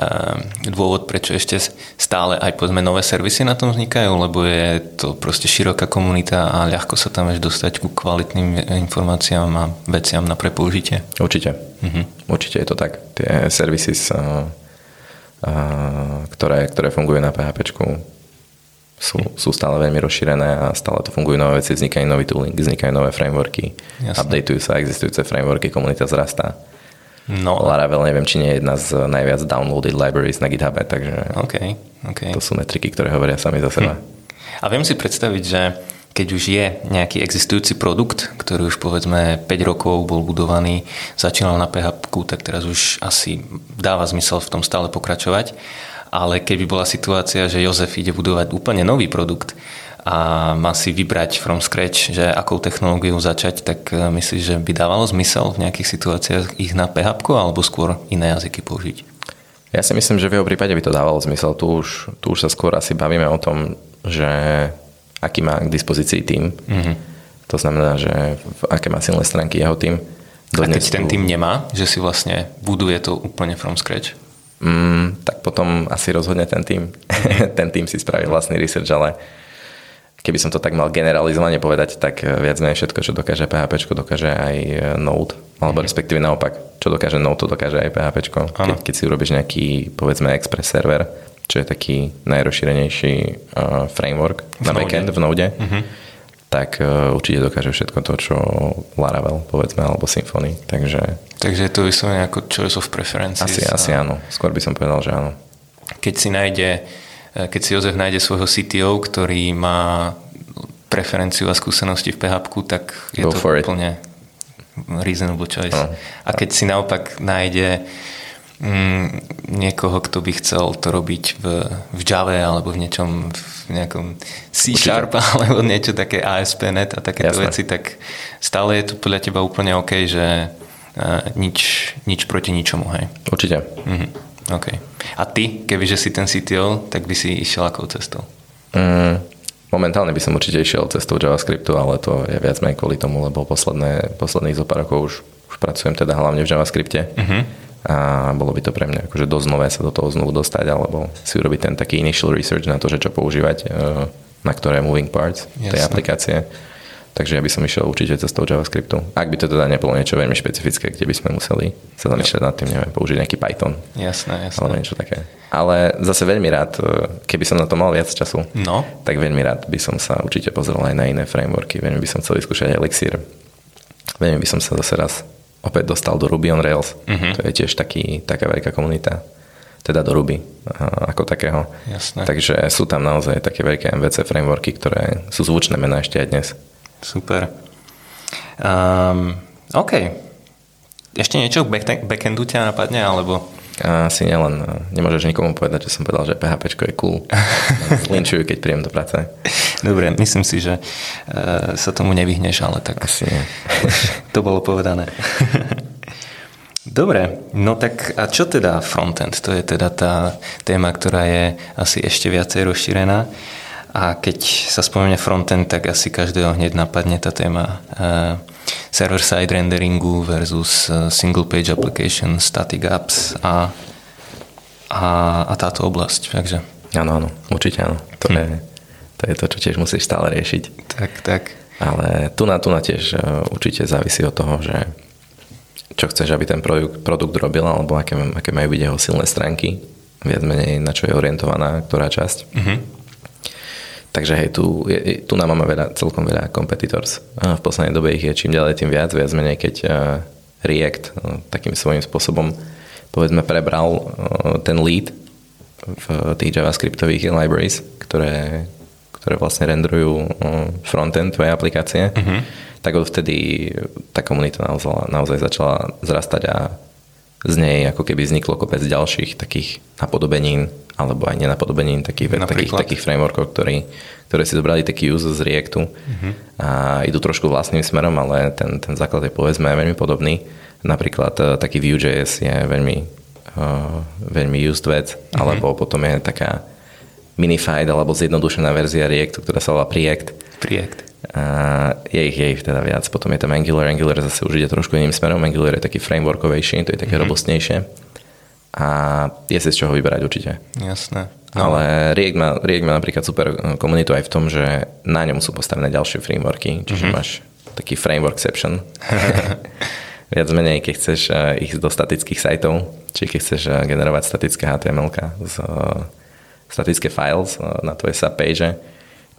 Ehm, dôvod, prečo ešte stále aj povedzme nové servisy na tom vznikajú, lebo je to proste široká komunita a ľahko sa tam vieš dostať ku kvalitným informáciám a veciam na prepoužitie. Určite. Uh-huh. Určite je to tak. Tie servisy, ktoré, ktoré fungujú na PHP, sú, sú stále veľmi rozšírené a stále to fungujú nové veci, vznikajú nový tooling, vznikajú nové frameworky, Jasne. updateujú sa existujúce frameworky, komunita zrastá. No. Laravel neviem, či nie je jedna z najviac downloaded libraries na GitHub, takže okay, okay. to sú metriky, ktoré hovoria sami za seba. Hm. A viem si predstaviť, že keď už je nejaký existujúci produkt, ktorý už povedzme 5 rokov bol budovaný, začínal na PHP, tak teraz už asi dáva zmysel v tom stále pokračovať. Ale keby bola situácia, že Jozef ide budovať úplne nový produkt, a má si vybrať from scratch, že akou technológiou začať, tak e, myslíš, že by dávalo zmysel v nejakých situáciách ich na PHP alebo skôr iné jazyky použiť? Ja si myslím, že v jeho prípade by to dávalo zmysel. Tu už, tu už sa skôr asi bavíme o tom, že aký má k dispozícii tým. Mm-hmm. To znamená, že v aké má silné stránky jeho tým. Dodnes a keď ten tým nemá, že si vlastne buduje to úplne from scratch? Mm, tak potom asi rozhodne ten tým. Mhm. ten tým si spraví vlastný research, ale keby som to tak mal generalizovane povedať, tak eh, viac menej všetko, čo dokáže PHP, dokáže aj eh, Node, alebo mm. respektíve naopak, čo dokáže Node, to dokáže aj PHP. Keď, keď si urobíš nejaký, povedzme, Express server, čo je taký najrozšírenejší uh, framework v na Node. backend v Node, mm-hmm. Tak uh, určite dokáže všetko to, čo Laravel, povedzme, alebo Symfony. Takže, Takže je to vyslovene ako choice of preferences. Asi, a... asi áno. Skôr by som povedal, že áno. Keď si nájde Eh, keď si Jozef nájde svojho CTO, ktorý má preferenciu a skúsenosti v PHP, tak je Go to úplne it. reasonable choice. Uh, a keď si naopak nájde mm, niekoho, kto by chcel to robiť v, v Java alebo v niečom v nejakom C Sharp alebo niečo také ASP.NET a takéto Jasne. veci, tak stále je to podľa teba úplne OK, že uh, nič, nič proti ničomu, hej? Určite. Uh-huh. OK. A ty, kebyže si ten CTO, tak by si išiel akou cestou? Mm, momentálne by som určite išiel cestou JavaScriptu, ale to je viac menej kvôli tomu, lebo posledné, posledných zo pár rokov už, už pracujem teda hlavne v JavaScripte. Uh-huh. A bolo by to pre mňa akože dosť nové sa do toho znovu dostať, alebo si urobiť ten taký initial research na to, že čo používať, e, na ktoré moving parts Jasne. tej aplikácie. Takže ja by som išiel určite cestou JavaScriptu. Ak by to teda nebolo niečo veľmi špecifické, kde by sme museli sa zamýšľať nad tým, neviem, použiť nejaký Python. Jasné, jasné. Alebo niečo také. Ale zase veľmi rád, e, keby som na to mal viac času, no. tak veľmi rád by som sa určite pozrel aj na iné frameworky. Veľmi by som chcel vyskúšať Elixir. Veľmi by som sa zase raz opäť dostal do Ruby on Rails. Uh-huh. To je tiež taký, taká veľká komunita teda do Ruby ako takého. Jasné. Takže sú tam naozaj také veľké MVC frameworky, ktoré sú zvučné mená ešte aj dnes. Super. Um, OK. Ešte niečo k backendu ťa napadne, alebo... Asi nielen, nemôžeš nikomu povedať, že som povedal, že PHP je cool. Linčujú, keď príjem do práce. Dobre, myslím si, že uh, sa tomu nevyhneš, ale tak... Asi nie. to bolo povedané. Dobre, no tak a čo teda frontend? To je teda tá téma, ktorá je asi ešte viacej rozšírená. A keď sa spomenie frontend, tak asi každého hneď napadne tá téma uh, server-side renderingu versus uh, single page application, static apps a, a, a táto oblasť. Takže. Áno, áno, určite áno. To, hm. je, to je to, čo tiež musíš stále riešiť. Tak, tak. Ale tu na tu na tiež uh, určite závisí od toho, že čo chceš, aby ten produkt, produkt robil, alebo aké, aké majú byť jeho silné stránky, viac menej na čo je orientovaná ktorá časť. Uh-huh. Takže hej, tu, je, tu nám máme veľa, celkom veľa competitors. A v poslednej dobe ich je čím ďalej tým viac, viac menej keď uh, React uh, takým svojím spôsobom povedzme prebral uh, ten lead v tých javascriptových libraries, ktoré, ktoré vlastne renderujú frontend tvojej aplikácie, uh-huh. tak odvtedy tá komunita naozaj, naozaj začala zrastať a z nej ako keby vzniklo kopec ďalších takých napodobenín alebo aj nenapodobenín takých, takých, takých frameworkov, ktorí, ktoré si zobrali taký use z Reactu uh-huh. a idú trošku vlastným smerom, ale ten, ten základ je povedzme veľmi podobný. Napríklad uh, taký Vue.js je veľmi, uh, veľmi used vec, uh-huh. alebo potom je taká minified alebo zjednodušená verzia Reactu, ktorá sa volá Preact. Preact. A je ich, je ich teda viac. Potom je tam Angular. Angular zase už ide trošku iným smerom. Angular je taký frameworkovejší, to je také mm-hmm. robustnejšie. A je si z čoho vyberať určite. Jasné. No. Ale React má, React má napríklad super komunitu aj v tom, že na ňom sú postavené ďalšie frameworky, čiže mm-hmm. máš taký frameworkception. Viac menej, keď chceš uh, ísť do statických sajtov, či keď chceš uh, generovať statické HTML z statické files na tvoje subpage,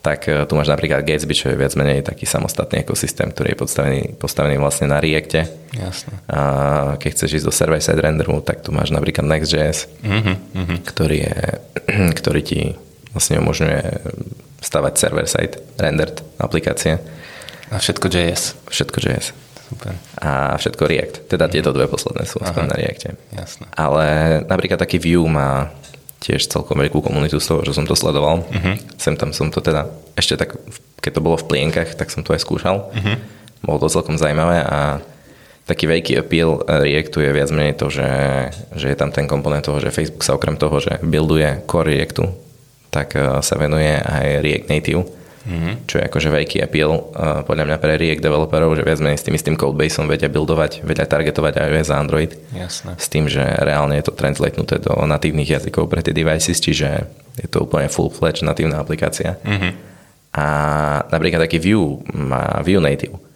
tak e, tu máš napríklad Gatsby, čo je viac menej taký samostatný ekosystém, ktorý je postavený, postavený vlastne na Reacte. Jasne. A keď chceš ísť do server-side renderu, tak tu máš napríklad Next.js, mm-hmm. ktorý, je, ktorý ti vlastne umožňuje stavať server-side rendered aplikácie. A všetko JS. Všetko JS. Super. A všetko React. Teda tieto dve posledné sú aspoň na Reacte. Jasne. Ale napríklad taký Vue má tiež celkom veľkú komunitu z toho, že som to sledoval. Uh-huh. Sem tam som to teda, ešte tak, keď to bolo v plienkach, tak som to aj skúšal. Uh-huh. Bolo to celkom zaujímavé a taký veľký appeal Reactu je viac menej to, že, že je tam ten komponent toho, že Facebook sa okrem toho, že builduje core Reactu, tak eh, sa venuje aj React Native Mm-hmm. Čo je akože veľký appeal uh, podľa mňa pre React developerov, že viac menej s tým istým codebaseom vedia buildovať, vedia targetovať iOS a Android. Jasné. S tým, že reálne je to translatenuté do natívnych jazykov pre tie devices, čiže je to úplne full-fledged natívna aplikácia. Mm-hmm. A napríklad taký Vue má Vue Native,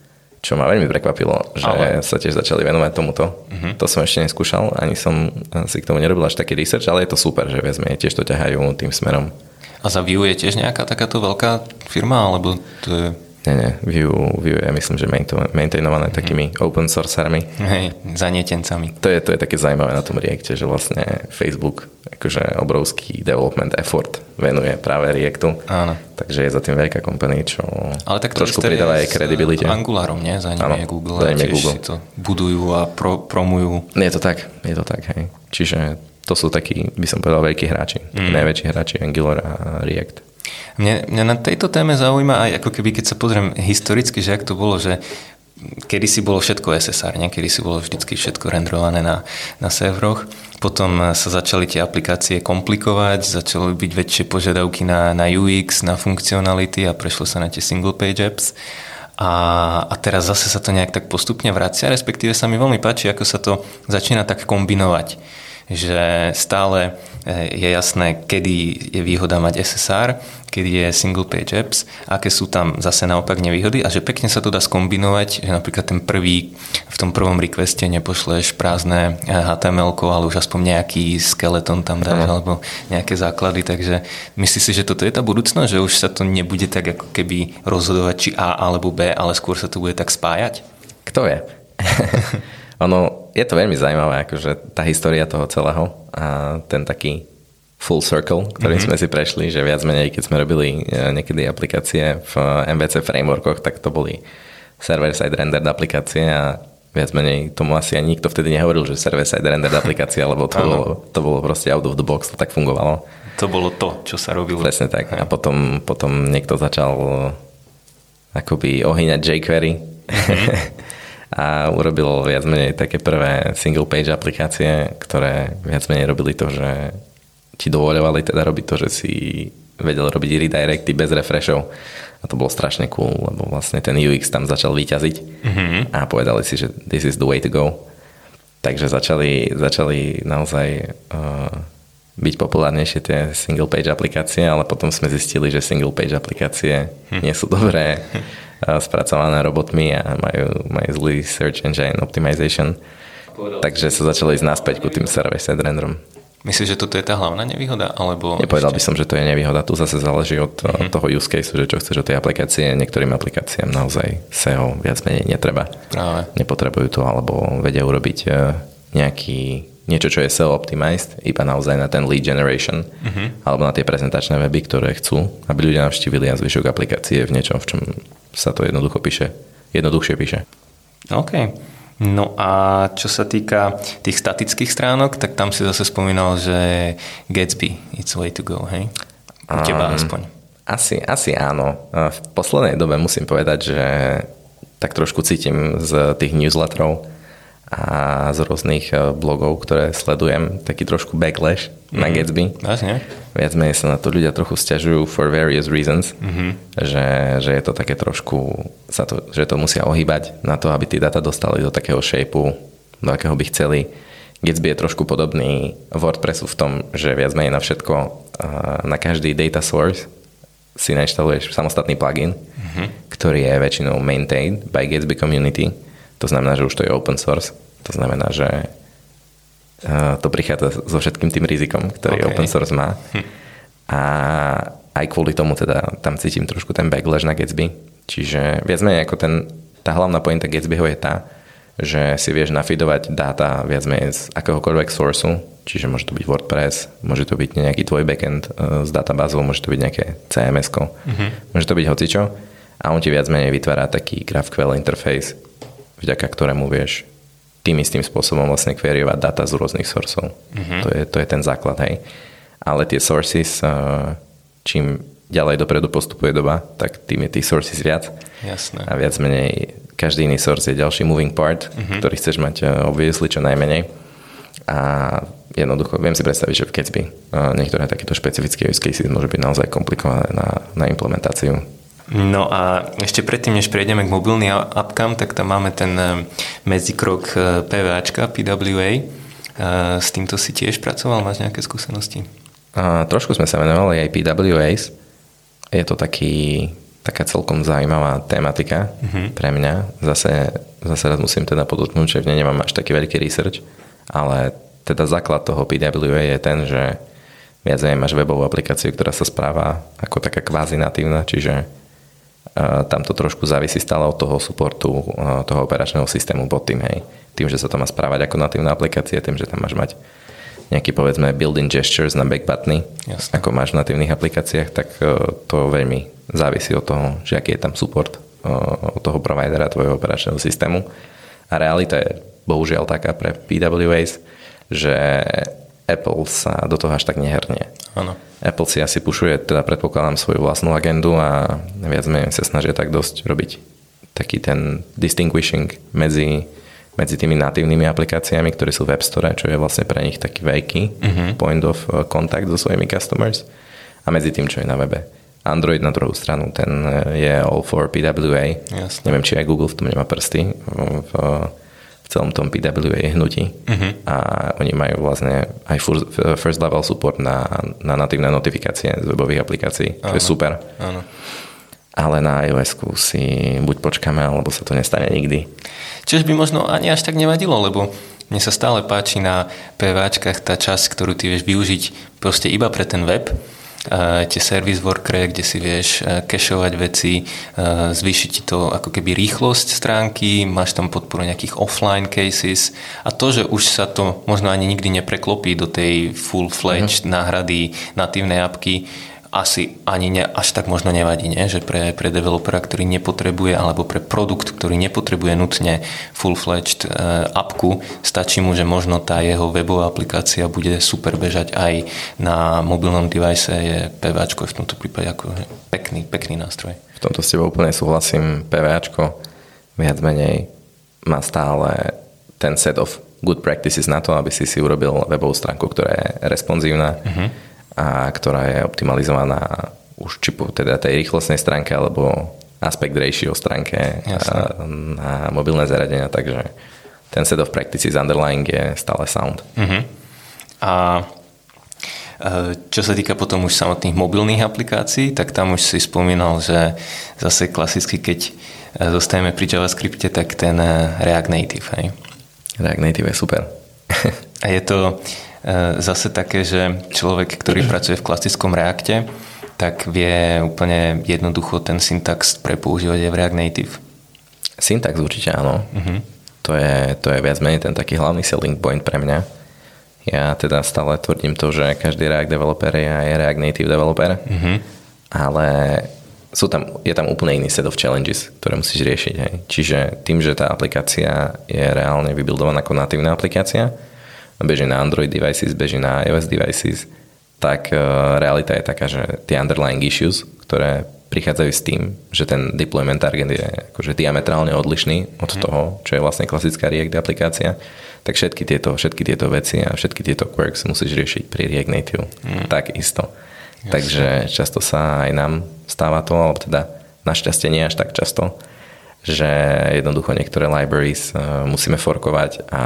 čo ma veľmi prekvapilo, že ale... sa tiež začali venovať tomuto. Mm-hmm. To som ešte neskúšal, ani som si k tomu nerobil až taký research, ale je to super, že menej tiež to ťahajú tým smerom. A za Vue je tiež nejaká takáto veľká firma, alebo to je... Nie, nie, Vue, Vue je myslím, že maintainované mm-hmm. takými open sourcermi. Hej, zanietencami. To je, to je také zaujímavé na tom Reacte, že vlastne Facebook akože obrovský development effort venuje práve Reactu. Áno. Takže je za tým veľká company, čo Ale tak to trošku pridáva aj kredibilite. Angularom, nie? Za ním je Google. Za je Google. Si to budujú a pro, promujú. Je to tak, je to tak, hej. Čiže to sú takí, by som povedal, veľkí hráči. Mm. Najväčší hráči Angular a React. Mne, mňa na tejto téme zaujíma aj ako keby, keď sa pozriem historicky, že ak to bolo, že kedy si bolo všetko SSR, niekedy si bolo vždycky všetko renderované na, na serveroch. Potom sa začali tie aplikácie komplikovať, začali byť väčšie požiadavky na, na UX, na funkcionality a prešlo sa na tie single page apps. A, a teraz zase sa to nejak tak postupne vracia, respektíve sa mi veľmi páči, ako sa to začína tak kombinovať že stále eh, je jasné, kedy je výhoda mať SSR, kedy je single page apps, aké sú tam zase naopak nevýhody a že pekne sa to dá skombinovať, že napríklad ten prvý, v tom prvom requeste nepošleš prázdne HTML, eh, ale už aspoň nejaký skeleton tam dáš, alebo nejaké základy, takže myslíš si, že toto je tá budúcnosť, že už sa to nebude tak ako keby rozhodovať či A alebo B, ale skôr sa to bude tak spájať? Kto je? ono, je to veľmi zaujímavé, akože tá história toho celého a ten taký full circle, ktorý mm-hmm. sme si prešli, že viac menej, keď sme robili e, niekedy aplikácie v MVC frameworkoch, tak to boli server-side rendered aplikácie a viac menej tomu asi ani nikto vtedy nehovoril, že server-side rendered aplikácia, lebo to, bolo, to bolo proste out of the box, to tak fungovalo. To bolo to, čo sa robilo. Presne tak. A potom, potom niekto začal akoby ohýňať jQuery. Mm-hmm. a urobil viac menej také prvé single page aplikácie, ktoré viac menej robili to, že ti dovoľovali teda robiť to, že si vedel robiť redirecty bez refreshov a to bolo strašne cool, lebo vlastne ten UX tam začal vyťaziť mm-hmm. a povedali si, že this is the way to go. Takže začali, začali naozaj uh, byť populárnejšie tie single page aplikácie, ale potom sme zistili, že single page aplikácie hm. nie sú dobré spracované robotmi a majú, majú zlý search engine optimization. Takže sa začalo ísť naspäť ku tým server-side renderom. Myslíš, že toto je tá hlavná nevýhoda? Alebo Nepovedal ešte... by som, že to je nevýhoda. Tu zase záleží od uh-huh. toho use case, že čo chceš od tej aplikácie. Niektorým aplikáciám naozaj SEO viac menej netreba. Práve. Nepotrebujú to, alebo vedia urobiť uh, nejaký niečo, čo je SEO optimized, iba naozaj na ten lead generation, uh-huh. alebo na tie prezentačné weby, ktoré chcú, aby ľudia navštívili a zvyšok aplikácie v niečom, v čom sa to jednoducho píše, jednoduchšie píše. OK. No a čo sa týka tých statických stránok, tak tam si zase spomínal, že Gatsby, it's way to go, hej? U teba um, aspoň. Asi, asi áno. V poslednej dobe musím povedať, že tak trošku cítim z tých newsletterov, a z rôznych e, blogov, ktoré sledujem, taký trošku backlash mm-hmm. na mhm. Gatsby. Jasne. Viac menej sa na to ľudia trochu stiažujú for various reasons, mm-hmm. že, že je to také trošku, sa to, že to musia ohýbať na to, aby tie data dostali do takého shapeu, do akého by chceli. Gatsby je trošku podobný WordPressu v tom, že viac menej na všetko, na každý data source si nainštaluješ samostatný plugin, mm-hmm. ktorý je väčšinou maintained by Gatsby community to znamená, že už to je open source. To znamená, že eh, to prichádza so všetkým tým rizikom, ktorý okay. open source má. Hm. A aj kvôli tomu teda tam cítim trošku ten backlash na Gatsby. Čiže viac menej ako ten, tá hlavná pointa Gatsbyho je tá, že si vieš nafidovať dáta viac menej z akéhokoľvek sourceu, čiže môže to byť WordPress, môže to byť nejaký tvoj backend s eh, databázou, môže to byť nejaké cms mm-hmm. môže to byť hocičo a on ti viac menej vytvára taký GraphQL interface, vďaka ktorému vieš tým istým spôsobom vlastne queryovať data z rôznych sourcov. Mm-hmm. To, je, to je ten základ, hej. Ale tie sources, uh, čím ďalej dopredu postupuje doba, tak tým je tých sources viac. Jasné. A viac menej každý iný source je ďalší moving part, mm-hmm. ktorý chceš mať uh, obviously čo najmenej. A jednoducho viem si predstaviť, že v Gatsby uh, niektoré takéto špecifické use cases môže byť naozaj komplikované na, na implementáciu. No a ešte predtým, než prejdeme k mobilným apkám, tak tam máme ten eh, medzikrok eh, PVAčka, PWA. Eh, s týmto si tiež pracoval? Máš nejaké skúsenosti? A, trošku sme sa venovali aj PWAs. Je to taký, taká celkom zaujímavá tematika uh-huh. pre mňa. Zase, zase raz musím teda podotknúť, že v nej nemám až taký veľký research, ale teda základ toho PWA je ten, že viac menej máš webovú aplikáciu, ktorá sa správa ako taká kvázi natívna, čiže tam to trošku závisí stále od toho supportu toho operačného systému pod tým, hej. Tým, že sa to má správať ako natívna aplikácia, tým, že tam máš mať nejaký povedzme build-in gestures na back buttony, Jasne. ako máš v natívnych aplikáciách, tak e, to veľmi závisí od toho, že aký je tam support od toho providera tvojho operačného systému. A realita je bohužiaľ taká pre PWAs, že Apple sa do toho až tak nehrnie. Áno. Apple si asi pušuje, teda predpokladám, svoju vlastnú agendu a viac menej sa snažia tak dosť robiť taký ten distinguishing medzi, medzi tými natívnymi aplikáciami, ktoré sú v App Store, čo je vlastne pre nich taký veľký uh-huh. point of uh, contact so svojimi customers a medzi tým, čo je na webe. Android na druhú stranu, ten uh, je all for PWA. Jasne. Neviem, či aj Google v tom nemá prsty v, v v celom tom PWA hnutí uh-huh. a oni majú vlastne aj first level support na, na natívne notifikácie z webových aplikácií, čo je super. Áno. Ale na ios si buď počkáme, alebo sa to nestane nikdy. Čiže by možno ani až tak nevadilo, lebo mne sa stále páči na PVAčkách tá časť, ktorú ty vieš využiť proste iba pre ten web, tie service workere, kde si vieš kešovať veci, zvýšiť ti to ako keby rýchlosť stránky, máš tam podporu nejakých offline cases a to, že už sa to možno ani nikdy nepreklopí do tej full-fledged uh-huh. náhrady natívnej apky, asi ani ne, až tak možno nevadí, nie? že pre, pre developera, ktorý nepotrebuje, alebo pre produkt, ktorý nepotrebuje nutne full-fledged uh, apku, stačí mu, že možno tá jeho webová aplikácia bude super bežať aj na mobilnom device, je PVAčko v tomto prípade ako pekný, pekný nástroj. V tomto s tebou úplne súhlasím, PVAčko viac menej má stále ten set of good practices na to, aby si si urobil webovú stránku, ktorá je responsívna, uh-huh a ktorá je optimalizovaná už či po teda tej rýchlostnej stránke alebo aspect ratio stránke na mobilné zariadenia, takže ten set of practices underlying je stále sound. Uh-huh. A e, čo sa týka potom už samotných mobilných aplikácií, tak tam už si spomínal, že zase klasicky, keď e, zostajeme pri JavaScripte, tak ten e, React Native. Hej? React Native je super. A je to, zase také, že človek, ktorý pracuje v klasickom Reacte, tak vie úplne jednoducho ten syntax prepoužívať aj v React Native. Syntax určite áno. Uh-huh. To, je, to je viac menej ten taký hlavný selling point pre mňa. Ja teda stále tvrdím to, že každý React developer je aj React Native developer, uh-huh. ale sú tam, je tam úplne iný set of challenges, ktoré musíš riešiť. Hej. Čiže tým, že tá aplikácia je reálne vybudovaná ako natívna aplikácia, beží na Android devices, beží na iOS devices, tak e, realita je taká, že tie underlying issues, ktoré prichádzajú s tým, že ten deployment target je akože diametrálne odlišný od mhm. toho, čo je vlastne klasická React aplikácia, tak všetky tieto, všetky tieto veci a všetky tieto quirks musíš riešiť pri React Native. Mm. Tak isto. Jasne. Takže často sa aj nám stáva to, alebo teda našťastie nie až tak často, že jednoducho niektoré libraries uh, musíme forkovať a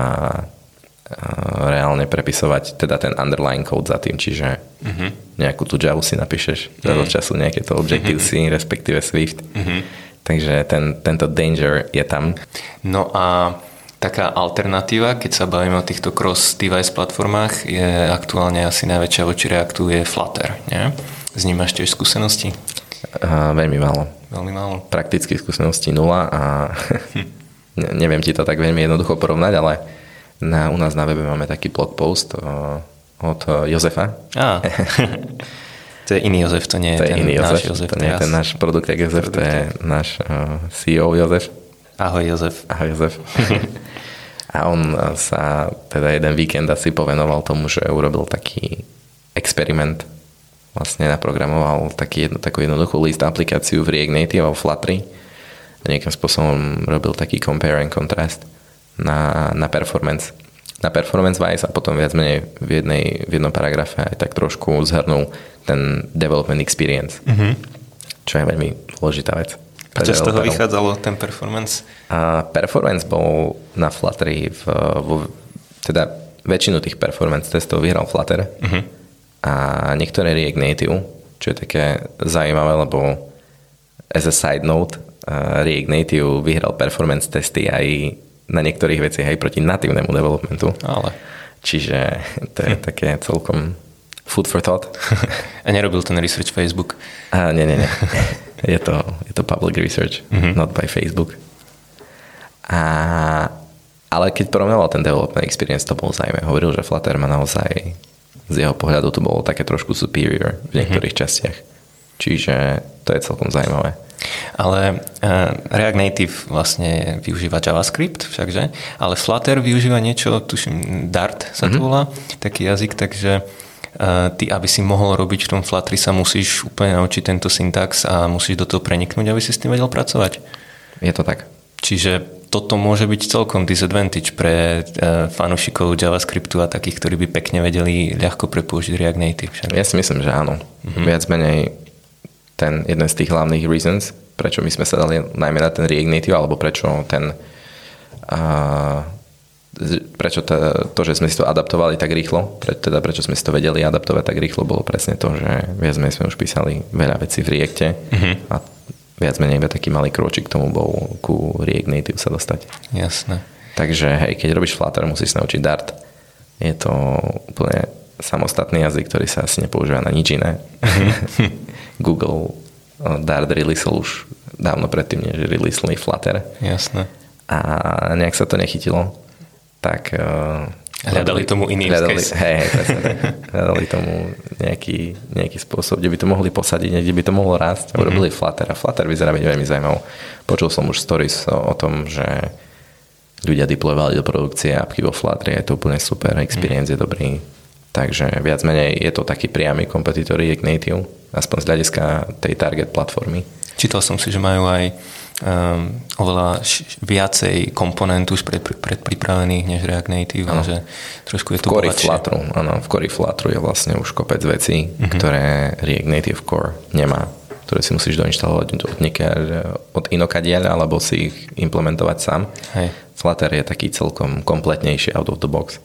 reálne prepisovať teda ten underlying code za tým, čiže uh-huh. nejakú tú Java si napíšeš uh-huh. za času nejaké to Objective-C, uh-huh. respektíve Swift. Uh-huh. Takže ten, tento danger je tam. No a taká alternatíva, keď sa bavíme o týchto cross-device platformách, je aktuálne asi najväčšia voči Reactu je Flutter. Nie? S ním máš tiež skúsenosti? Uh, veľmi málo. Veľmi málo. Prakticky skúsenosti nula a hm. neviem ti to tak veľmi jednoducho porovnať, ale na, u nás na webe máme taký blog post o, od Jozefa. Á, to je iný Jozef, to nie je, to je ten iný náš Jozef. To nie je ten náš produkt Jozef, to je náš uh, CEO Jozef. Ahoj Jozef. Ahoj Jozef. A on sa teda jeden víkend asi povenoval tomu, že urobil taký experiment. Vlastne naprogramoval taký jedno, takú jednoduchú list aplikáciu v React Native a v Flutter. A nejakým spôsobom robil taký compare and contrast na, na performance na performance wise a potom viac menej v, jednej, v jednom paragrafe aj tak trošku zhrnul ten development experience, mm-hmm. čo je veľmi dôležitá vec. A čo z toho vychádzalo, ten performance? A performance bol na Flutter v, v, teda väčšinu tých performance testov vyhral Flutter mm-hmm. a niektoré React Native, čo je také zaujímavé, lebo as a side note, React Native vyhral performance testy aj na niektorých veciach aj proti natívnemu developmentu. Ale. Čiže to je také celkom food for thought. A nerobil ten research Facebook? A, nie, nie, nie. Je to, je to public research, mm-hmm. not by Facebook. A, ale keď porovnával ten development experience, to bol zaujímavé. Hovoril, že Flutter má naozaj z jeho pohľadu to bolo také trošku superior v niektorých mm-hmm. častiach. Čiže to je celkom zaujímavé. Ale uh, React Native vlastne využíva JavaScript všakže, ale Flutter využíva niečo, tuším Dart sa to mm-hmm. volá, taký jazyk, takže uh, ty, aby si mohol robiť v tom Flutteri sa musíš úplne naučiť tento syntax a musíš do toho preniknúť, aby si s tým vedel pracovať. Je to tak. Čiže toto môže byť celkom disadvantage pre uh, fanúšikov JavaScriptu a takých, ktorí by pekne vedeli ľahko prepoužiť React Native. Však? Ja si myslím, že áno. Mm-hmm. Viac menej ten jeden z tých hlavných reasons, prečo my sme sa dali najmä na ten React Native, alebo prečo ten uh, prečo to, to, že sme si to adaptovali tak rýchlo, pre, teda prečo sme si to vedeli adaptovať tak rýchlo, bolo presne to, že viac menej sme už písali veľa vecí v Reacte uh-huh. a viac menej iba taký malý kročík k tomu bol ku React Native sa dostať. Jasné. Takže hej, keď robíš Flutter, musíš naučiť Dart. Je to úplne samostatný jazyk, ktorý sa asi nepoužíva na nič iné. Google eh, Dart releaseol už dávno predtým, než releaseol Flutter. Jasné. A nejak sa to nechytilo tak... Uh, hľadali tomu iný hľadali, hej, hej, presne, hľadali tomu nejaký, nejaký spôsob, kde by to mohli posadiť, kde by to mohlo rásť. Mm-hmm. Urobili Flutter a Flutter vyzerá byť veľmi zaujímavé. Počul som už stories o, o tom, že ľudia deployovali do produkcie apky vo Flutter, je to úplne super, experience mm. je dobrý. Takže viac menej je to taký priamy kompetitor React Native, aspoň z hľadiska tej target platformy. Čítal som si, že majú aj um, oveľa š- viacej komponentu už pred, predpripravených než React Native, ano. že trošku je to v Fluttru, áno, v Core Fluttru je vlastne už kopec vecí, uh-huh. ktoré React Native Core nemá ktoré si musíš doinštalovať od, niekiaľ, od inokadiaľ, alebo si ich implementovať sám. Hej. Flutter je taký celkom kompletnejší out of the box.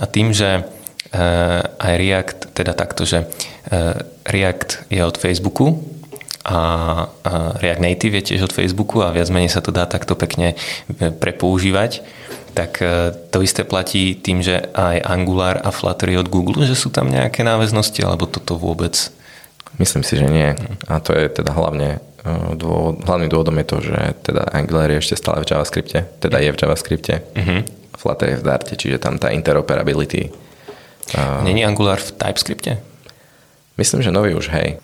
A tým, že aj React, teda takto, že uh, React je od Facebooku, a, React Native je tiež od Facebooku a viac menej sa to dá takto pekne e, prepoužívať, tak to isté platí tým, že aj Angular a Flutter je od Google, že sú tam nejaké náväznosti, alebo toto vôbec? Myslím si, že nie. A to je teda hlavne dôvod, hlavným dôvodom je to, že teda Angular je ešte stále v JavaScripte, teda je v JavaScripte, uh-huh. Flutter je v Darte, čiže tam tá interoperability. Není Angular v TypeScripte? Myslím, že nový už, hej.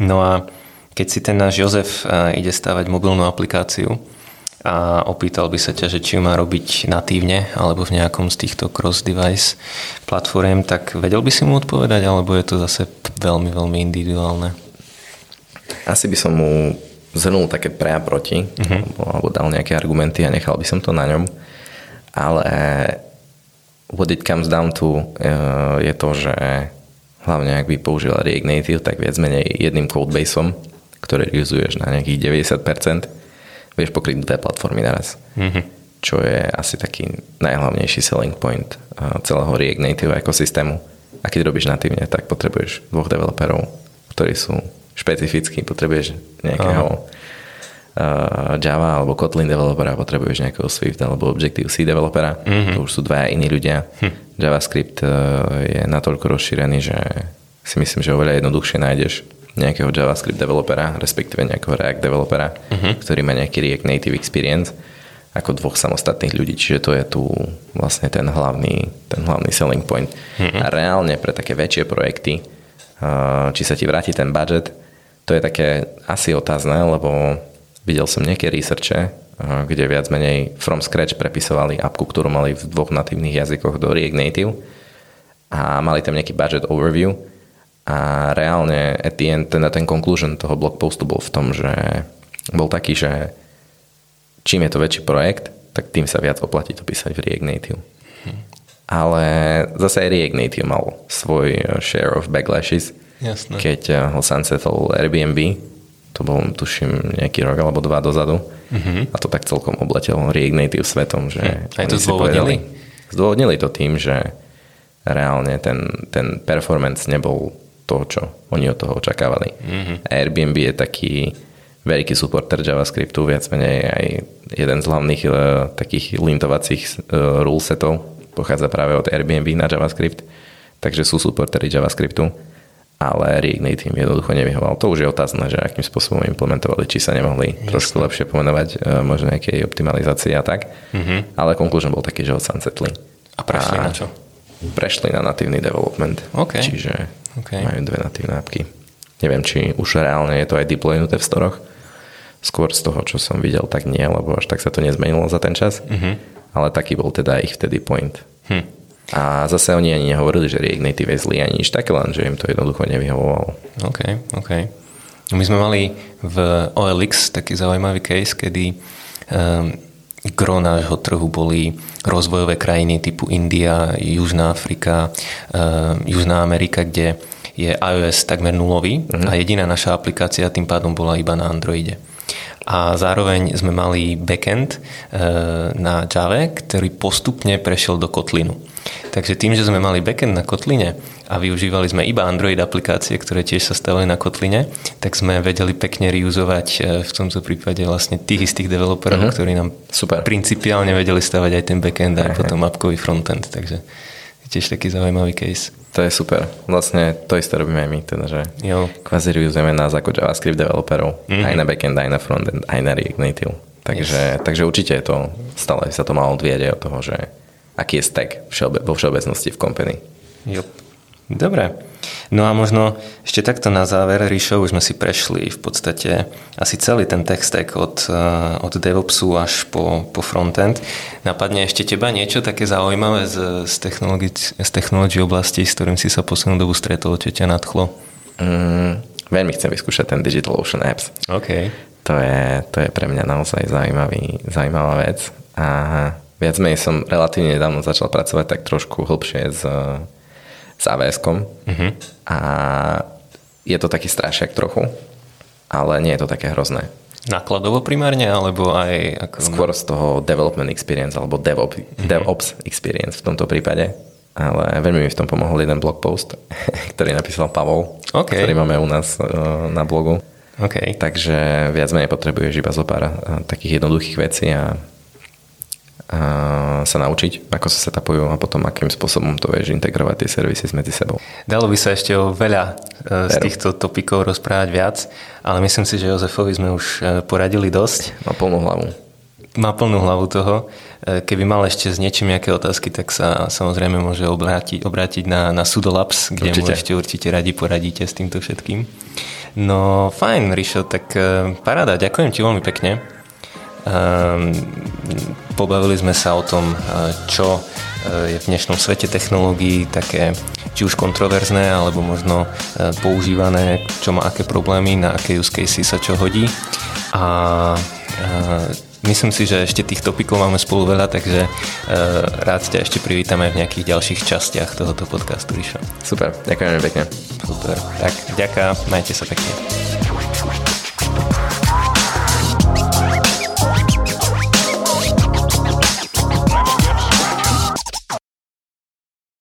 No a keď si ten náš Jozef e, ide stavať mobilnú aplikáciu a opýtal by sa ťa, že či ju má robiť natívne alebo v nejakom z týchto cross-device platform, tak vedel by si mu odpovedať, alebo je to zase veľmi, veľmi individuálne? Asi by som mu zhrnul také pre a proti, uh-huh. alebo dal nejaké argumenty a nechal by som to na ňom. Ale what it comes down to e, je to, že hlavne ak by použila React Native, tak viac menej jedným codebaseom ktoré realizuješ na nejakých 90%, vieš pokryť dve platformy naraz. Mm-hmm. Čo je asi taký najhlavnejší selling point celého React Native ekosystému. A keď robíš natívne, tak potrebuješ dvoch developerov, ktorí sú špecifickí, potrebuješ nejakého uh, Java alebo Kotlin developera, potrebuješ nejakého Swift alebo Objective-C developera, mm-hmm. to už sú dva iní ľudia. Hm. JavaScript uh, je natoľko rozšírený, že si myslím, že oveľa jednoduchšie nájdeš nejakého JavaScript developera, respektíve nejakého React developera, uh-huh. ktorý má nejaký React Native experience ako dvoch samostatných ľudí, čiže to je tu vlastne ten hlavný, ten hlavný selling point. Uh-huh. A reálne pre také väčšie projekty, či sa ti vráti ten budget, to je také asi otázne, lebo videl som nejaké researche, kde viac menej from scratch prepisovali appku, ktorú mali v dvoch natívnych jazykoch do React Native a mali tam nejaký budget overview a reálne at the end, ten, ten conclusion toho blogpostu bol v tom, že bol taký, že čím je to väčší projekt, tak tým sa viac oplatí to písať v React Native. Hm. Ale zase aj React Native mal svoj share of backlashes. Jasne. Keď eh, ho sunsetol Airbnb, to bol tuším nejaký rok alebo dva dozadu uh-huh. a to tak celkom obletel React Native svetom, že hm. Aj to zdôvodnili? Zdôvodnili to tým, že reálne ten, ten performance nebol toho, čo oni od toho očakávali. Mm-hmm. Airbnb je taký veľký supporter JavaScriptu, viac menej aj jeden z hlavných uh, takých lintovacích uh, rule setov pochádza práve od Airbnb na JavaScript, takže sú supportery JavaScriptu, ale React Native jednoducho nevyhoval. To už je otázne, že akým spôsobom implementovali, či sa nemohli Jasne. trošku lepšie pomenovať uh, možno nejakej optimalizácie a tak, mm-hmm. ale conclusion bol taký, že ho sunsetli. A prešli a na čo? Prešli na natívny development. Okay. Čiže Okay. Majú dve natívne apky. Neviem, či už reálne je to aj deploynuté v storoch. Skôr z toho, čo som videl, tak nie, lebo až tak sa to nezmenilo za ten čas. Uh-huh. Ale taký bol teda ich vtedy point. Hm. A zase oni ani nehovorili, že React Native je zlý ani nič také, len že im to jednoducho nevyhovovalo. OK, OK. My sme mali v OLX taký zaujímavý case, kedy um, gro nášho trhu boli rozvojové krajiny typu India, Južná Afrika, uh, Južná Amerika, kde je iOS takmer nulový uh-huh. a jediná naša aplikácia tým pádom bola iba na Androide. a zároveň sme mali backend e, na Java, ktorý postupne prešiel do Kotlinu. Takže tým, že sme mali backend na Kotline a využívali sme iba Android aplikácie, ktoré tiež sa stavili na Kotline, tak sme vedeli pekne reuzovať e, v tomto prípade vlastne tých istých developerov, uh-huh. ktorí nám Super. principiálne vedeli stavať aj ten backend a aj potom appkový frontend. Takže tiež taký zaujímavý case. To je super. Vlastne to isté robíme aj my, teda, že jo. kvázi reuzujeme nás ako JavaScript developerov, mm-hmm. aj na backend, aj na frontend, aj na React Native. Takže, yes. takže určite je to, stále sa to malo odvieť od toho, že aký je stack všeobe, vo všeobecnosti v company. Jo. Dobre. No a možno ešte takto na záver, Ríšo, už sme si prešli v podstate asi celý ten tech stack od, eh, od DevOpsu až po, po frontend. Napadne ešte teba niečo také zaujímavé z, z, technologi, z technology oblasti, s ktorým si sa poslednú dobu stretol, čo ťa nadchlo? Mm, veľmi chcem vyskúšať ten Digital Ocean Apps. OK. To je, to je pre mňa naozaj zaujímavý, zaujímavá vec. A viac menej som relatívne nedávno začal pracovať tak trošku hlbšie s s AWS-kom uh-huh. a je to taký strašiak trochu, ale nie je to také hrozné. Nákladovo primárne, alebo aj... Ako... Skôr z toho development experience, alebo DevOps, uh-huh. DevOps experience v tomto prípade. Ale veľmi mi v tom pomohol jeden blog post, ktorý napísal Pavol, okay. ktorý máme u nás uh, na blogu. Okay. Takže viac menej potrebuješ iba zo pár uh, takých jednoduchých vecí a sa naučiť, ako sa setupujú a potom akým spôsobom to vieš integrovať tie servisy medzi sebou. Dalo by sa ešte o veľa e, z týchto topikov rozprávať viac, ale myslím si, že Jozefovi sme už e, poradili dosť. Má plnú hlavu. Má plnú hlavu toho. Keby mal ešte s niečím nejaké otázky, tak sa samozrejme môže obrátiť, obrátiť na, na Sudolabs, kde určite. mu ešte určite radi poradíte s týmto všetkým. No fajn, Rišo, tak paráda, ďakujem ti veľmi pekne. Um, Pobavili sme sa o tom, eh, čo eh, je v dnešnom svete technológií také či už kontroverzné, alebo možno eh, používané, čo má aké problémy, na aké use casey sa čo hodí. A myslím si, že ešte tých topikov máme spolu veľa, takže rád ťa ešte privítame v nejakých ďalších častiach tohoto podcastu, Ríša. Super, ďakujem pekne. Super, tak ďaká, majte sa pekne.